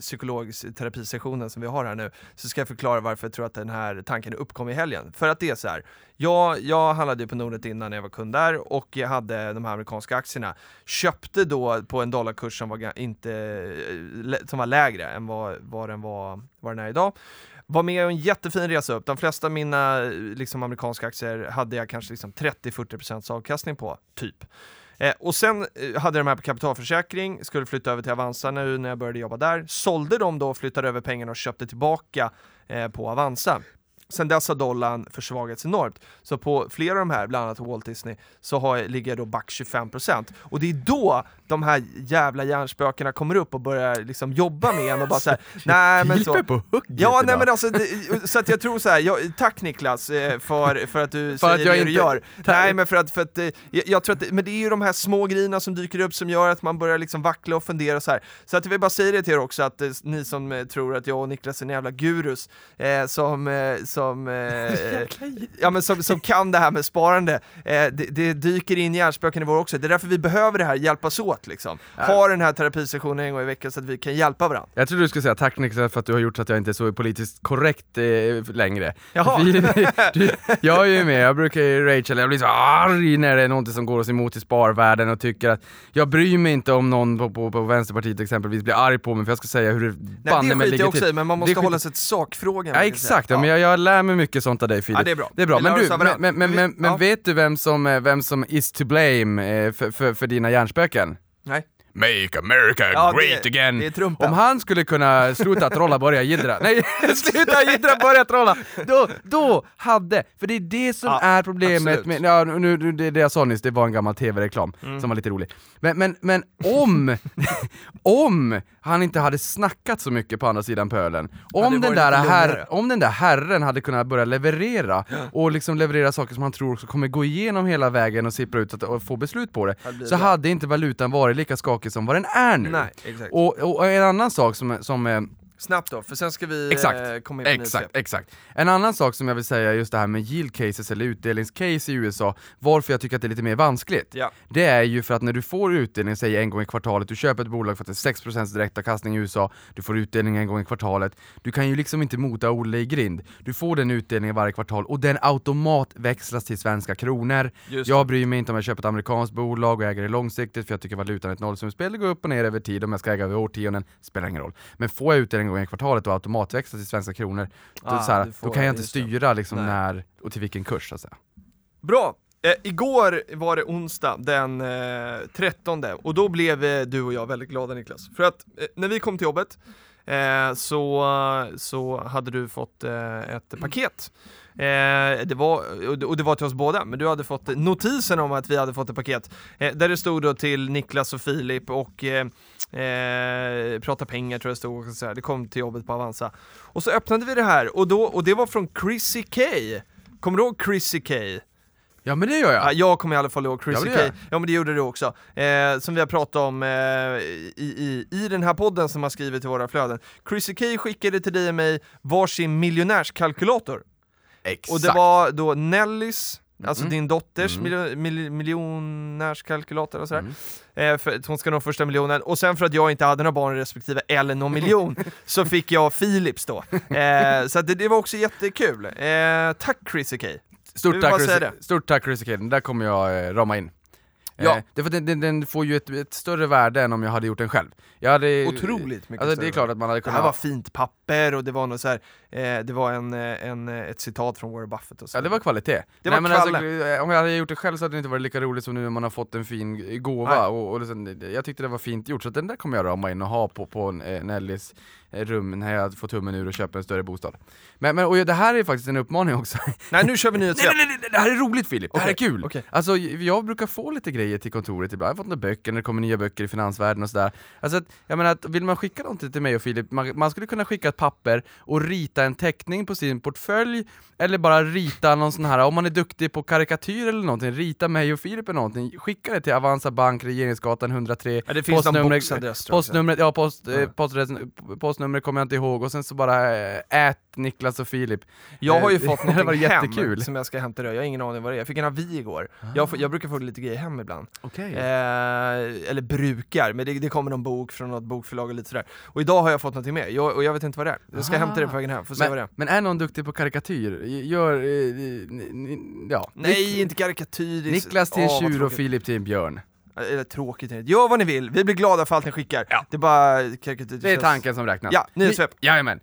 psykologisk terapisessionen som vi har här nu, så ska jag förklara varför jag tror att den här tanken uppkom i helgen. För att det är så här, jag, jag handlade ju på Nordnet innan jag var kund där och jag hade de här amerikanska aktierna. Köpte då på en dollarkurs som var, inte, eh, som var lägre än vad, vad, den var, vad den är idag. Var med om en jättefin resa upp. De flesta av mina liksom, amerikanska aktier hade jag kanske liksom 30-40% avkastning på, typ. Eh, och sen eh, hade jag de här på kapitalförsäkring, skulle flytta över till Avanza nu när jag började jobba där. Sålde de då, flyttade över pengarna och köpte tillbaka eh, på Avanza. Sen dess har dollarn försvagats enormt. Så på flera av de här, bland annat Walt Disney, så har, jag- ligger jag då back 25%. Och det är då de här jävla hjärnspökena kommer upp och börjar liksom jobba med en och bara såhär, nej men så. På hugget Ja, nej men alltså, det, så att jag tror så här, jag, tack Niklas eh, för, för att du För säger att jag det du inte- gör. Ta- Nej men för att, för att eh, jag, jag tror att, men det är ju de här små grejerna som dyker upp som gör att man börjar liksom vackla och fundera så här. Så att jag vill bara säga det till er också, att eh, ni som tror att jag och Niklas är en jävla gurus, eh, som, eh, som, eh, ja, men som, som kan det här med sparande, det, det dyker in hjärnspöken i vår också. Det är därför vi behöver det här, hjälpas åt liksom. Ha den här terapisessionen en gång i veckan så att vi kan hjälpa varandra. Jag trodde du skulle säga tack Niklas för att du har gjort så att jag inte är så politiskt korrekt eh, längre. Jaha. Vi, du, jag är ju med, jag brukar ju Rachel, jag blir så arg när det är någonting som går oss emot i sparvärlden och tycker att jag bryr mig inte om någon på, på, på Vänsterpartiet exempelvis blir arg på mig för jag ska säga hur det banne det mig skiter ligger jag också till. i, men man Det måste skiter- hålla sig till sakfrågan. Ja exakt, ja. men jag, jag lär mig mycket sånt av dig Filip. Ja, det är bra. Det är bra. Men du, men, men, men, men, vet du vem som, eh, vem som is to blame eh, för, för, för dina hjärnspöken? Nej. Make America Ja, Great det- Again. det. Om han skulle kunna sluta trolla, börja jiddra, nej sluta jiddra, börja trolla, då, då hade, för det är det som Ja, är problemet absolut. med, ja, nu, nu, det, det jag sa nyss, det var en gammal tv-reklam Mm. som var lite rolig. Men, men, men om, om han inte hade snackat så mycket på andra sidan pölen, om, varit den där herr, om den där herren hade kunnat börja leverera, och liksom leverera saker som han tror också kommer gå igenom hela vägen och sippra ut och få beslut på det, så bra. hade inte valutan varit lika skakig som vad den är nu. Nej. Och, och en annan sak som, som är Snabbt då, för sen ska vi Exakt, eh, komma in på exakt, exakt. En annan sak som jag vill säga, just det här med yield cases eller utdelningscase i USA, varför jag tycker att det är lite mer vanskligt. Ja. Det är ju för att när du får utdelning, säg en gång i kvartalet, du köper ett bolag för att det är 6% direktavkastning i USA, du får utdelning en gång i kvartalet, du kan ju liksom inte mota Olle i grind. Du får den utdelningen varje kvartal och den automatväxlas till svenska kronor. Just Jag bryr mig inte om jag köper ett amerikanskt bolag och äger det långsiktigt för jag tycker valutan är ett nollsummespel, det går upp och ner över tid, om jag ska äga över årtionden, spelar ingen roll. Men får jag utdelning gång i kvartalet och automatväxlas till svenska kronor, då, Ah, så här, får- då kan jag inte styra liksom när och till vilken kurs så att säga. Bra! Eh, igår var det onsdag den eh, 13 och då blev eh, du och jag väldigt glada Niklas. För att eh, när vi kom till jobbet eh, så, så hade du fått eh, ett paket. Det var, och det- var till oss båda, men du hade fått notisen om att vi hade fått ett paket. Där det stod då till Niklas och Filip och eh, prata pengar tror jag stod och så här. Det kom till jobbet på Avanza. Och så öppnade vi det här och, då, och det var från Chrissy K. Kommer du ihåg Chrissy K? Ja men det gör jag! Ja, jag kommer i alla fall ihåg Ja, Chrissy men K. Ja men det gjorde du också. Eh, som vi har pratat om eh, i, i, i den här podden som har skrivit till våra flöden. Chrissy K skickade till dig och mig varsin miljonärskalkylator. Exakt! Och det var då Nellys, alltså Mm. din dotters Mm. mil, miljonärskalkylator och sådär. Mm. Eh, för hon ska nå första miljonen, och sen för att jag inte hade några barn respektive eller någon miljon, så fick jag Philips då. Eh, så det, det var också jättekul. Eh, tack Chrissy K. Jag Stort tack, bara säga Chris, stort tack Chris Kid, där kommer jag eh, rama in. Ja. Eh, är den, den, den får ju ett, ett större värde än om jag hade gjort den själv. Jag hade, Otroligt mycket Alltså det är klart att man hade Det här kunnat... var fint papper och det var något så här, eh, det var en, eh, en, eh, ett citat från Warren Buffett och så. Ja det var kvalitet. Det var men alltså, kvalle. eh, om jag hade gjort det själv så hade det inte varit lika roligt som nu när man har fått en fin gåva, Nej. och, och liksom, jag tyckte det var fint gjort, så den där kommer jag rama in och ha på, på Nellys rum när jag får tummen ur och köper en större bostad. Men, men och det här är faktiskt en uppmaning också. Nej nu kör vi nej, nyhetssvep! nej, nej, nej, det här är roligt Filip, det här är Okej, kul! okej. Alltså jag brukar få lite grejer till kontoret ibland, jag har fått några böcker när det kommer nya böcker i finansvärlden och sådär. Alltså att, jag menar att vill man skicka någonting till mig och Filip, man, man skulle kunna skicka ett papper och rita en teckning på sin portfölj, eller bara rita någon sån här, om man är duktig på karikatyr eller någonting, rita mig och Filip eller någonting, skicka det till Avanza Bank, Regeringsgatan 103, Ja, det finns postnumret- postnumret, ja post, eh, Ja. postadressen, postnumret kommer jag inte ihåg, och sen så bara äh, ät Niklas och Filip. Jag har ju Eh, fått var någonting hem jättekul. som jag ska hämta idag, jag har ingen aning vad det är. Jag fick en avi igår. Jag, får, jag brukar få lite grejer hem ibland. Okej. Eh, eller brukar, men det, det kommer någon bok från något bokförlag och lite sådär. Och idag har jag fått någonting med, jag, och jag vet inte vad det är. Jag ska Ah. hämta det på vägen hem, får se vad det är. Men, men är någon duktig på karikatyr? Gör, eh, ni- ni- ja. Nej, inte karikatyr. Niklas till en vad tjur och. Filip till en björn. Eller tråkigt, gör vad ni vill, vi blir glada för allt ni skickar. Det är bara. Det är tanken som räknas. Ja, nyhetssvep. Jajamän.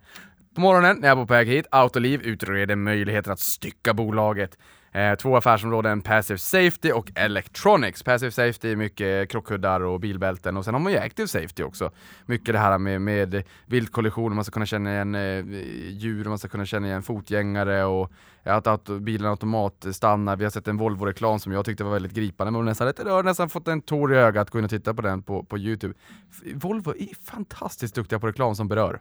På morgonen när jag var på väg hit, Autoliv utreder möjligheten att stycka bolaget. Eh, två affärsområden, Passive Safety och Electronics. Passive Safety är mycket krockkuddar och bilbälten och sen har man ju Active Safety också. Mycket det här med, med viltkollisioner, man ska kunna känna igen eh, djur, man ska kunna känna igen fotgängare och att, att bilen automat stannar. Vi har sett en Volvo-reklam som jag tyckte var väldigt gripande, men nästan, jag har nästan fått en tår i ögat, gå in och titta på den på, på Youtube. Volvo är fantastiskt duktiga på reklam som berör.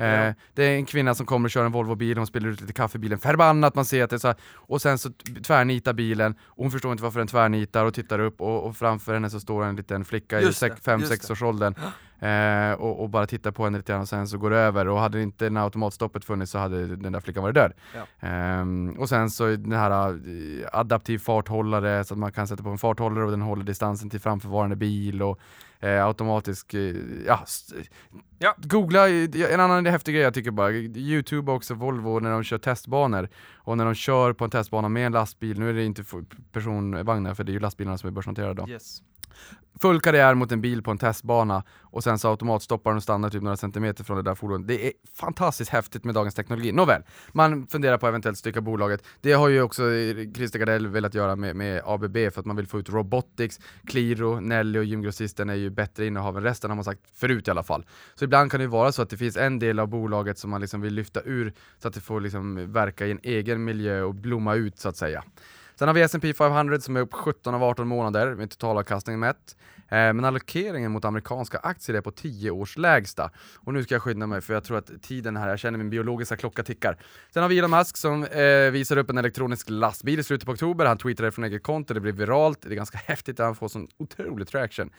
Eh, det är en kvinna som kommer och kör en Volvo-bil, hon spiller ut lite kaffe i bilen, förbannat man ser att det är så här, och sen så tvärnitar bilen, och hon förstår inte varför den tvärnitar och tittar upp och, och framför henne så står en liten flicka Just i det, 5-6 just det. års åldern eh, och, och bara tittar på henne lite grann och sen så går det över och hade inte den automatstoppet funnits så hade den där flickan varit död. Ja. Ehm, och sen så den här eh, adaptiv farthållare så att man kan sätta på en farthållare och den håller distansen till framförvarande bil och eh, automatisk, eh, ja, Ja. Googla, en annan häftig grej jag tycker bara, Youtube också Volvo när de kör testbanor och när de kör på en testbana med en lastbil, nu är det inte personvagnar för det är ju lastbilarna som är börsnoterade då. Yes. full karriär mot en bil på en testbana och sen så automatstoppar den och stannar typ några centimeter från det där fordonet. Det är fantastiskt häftigt med dagens teknologi. Nåväl, man funderar på att eventuellt stycka bolaget. Det har ju också Christer Gardell velat göra med, med ABB för att man vill få ut robotics. Qliro, Nelly och gymgrossisten är ju bättre innehav än resten har man sagt förut i alla fall. Så ibland kan det ju vara så att det finns en del av bolaget som man liksom vill lyfta ur så att det får liksom verka i en egen miljö och blomma ut så att säga. Sen har vi S&P 500 som är upp 17 av 18 månader med totalavkastning mätt. Eh, men allokeringen mot amerikanska aktier är på 10 års lägsta. Och nu ska jag skynda mig för jag tror att tiden här, jag känner min biologiska klocka tickar. Sen har vi Elon Musk som eh, visar upp en elektronisk lastbil i slutet på oktober. Han tweetade från eget konto, det blev viralt. Det är ganska häftigt att han får sån otrolig traction.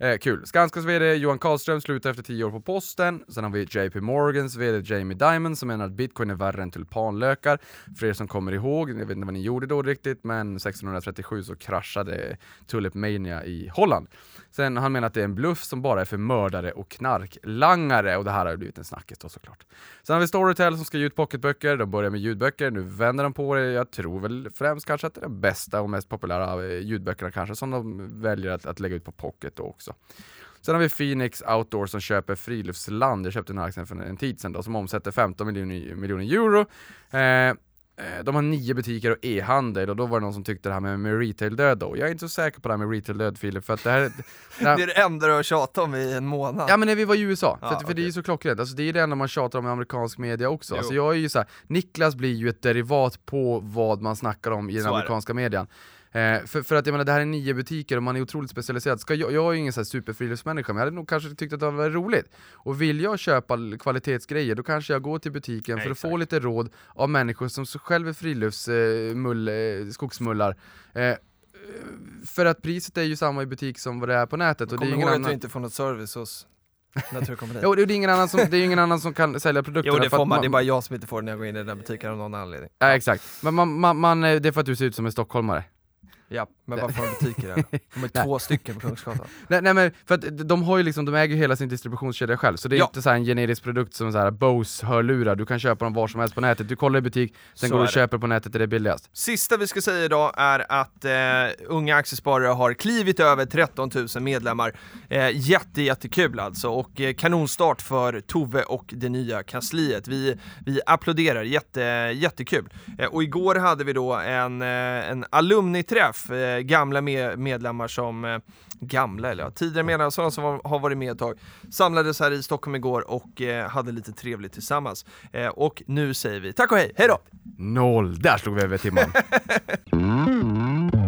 Eh, kul. Skanskas VD Johan Karlström slutar efter 10 år på posten. Sen har vi JP Morgans VD Jamie Dimon som menar att bitcoin är värre än tulpanlökar. För er som kommer ihåg, jag vet inte vad ni gjorde då riktigt, men 1637 så kraschade Tulip Mania i Holland. Sen han menar att det är en bluff som bara är för mördare och knarklangare och det här har ju blivit en snackis då såklart. Sen har vi Storytel som ska ge ut pocketböcker, de börjar med ljudböcker, nu vänder de på det. Jag tror väl främst kanske att det är de bästa och mest populära eh, ljudböckerna kanske som de väljer att, att lägga ut på pocket då också. Sen har vi Phoenix Outdoor som köper Friluftsland, jag köpte den här aktien för en tid sedan då, som omsätter 15 miljoner, miljoner euro. Eh, de har nio butiker och e-handel och då var det någon som tyckte det här med, med retail-död då. Jag är inte så säker på det här med retail-död Filip, för att det här... det är det enda du har tjatat om i en månad. Ja men när vi var i USA, Ja, för, att, för okej. det är ju så klockrent, alltså, det är det enda man tjatar om i amerikansk media också. Jo. Alltså, jag är ju så här, Niklas blir ju ett derivat på vad man snackar om i den Så det. amerikanska median. Eh, för, för att jag menar, det här är nio butiker och man är otroligt specialiserad. Ska jag, jag är ju ingen så här superfriluftsmänniska, men jag hade nog kanske tyckt att det var roligt. Och vill jag köpa kvalitetsgrejer, då kanske jag går till butiken för att få Exakt. lite råd av människor som själv är friluftsmull, eh, mull, eh, skogsmullar. Eh, för att priset är ju samma i butik som vad det är på nätet. Och det är ingen att annan... du inte får något service hos Naturkompaniet. Jo, det är ingen annan som, det är ingen annan som kan sälja produkterna. Jo det får att man, det är bara jag som inte får det när jag går in i den där butiken av någon anledning. Ja, exakt. Men man, man, man, eh, det är för att du ser ut som en stockholmare. Ja, men får de butiker där? De är två stycken på Kungsgatan. Nej, nej men för att de har ju liksom, de äger hela sin distributionskedja själv, så det är Ja. inte så här en generisk produkt som så här Bose hörlurar, du kan köpa dem var som helst på nätet, du kollar i butik, sen Så går du och köper på nätet där det är billigast. Sista vi ska säga idag är att eh, Unga Aktiesparare har klivit över 13 000 medlemmar. Eh, jätte, jättekul alltså och eh, kanonstart för Tove och det nya kansliet. Vi, vi applåderar, jätte, jättekul. Eh, och igår hade vi då en, eh, en alumniträff, eh, gamla med, medlemmar som eh, Gamla eller ja, tidigare medlemmar, sådana som har, har varit med ett tag, samlades här i Stockholm igår och eh, hade lite trevligt tillsammans. Och nu säger vi tack och hej, hej då! Noll! Där slog vi över timman.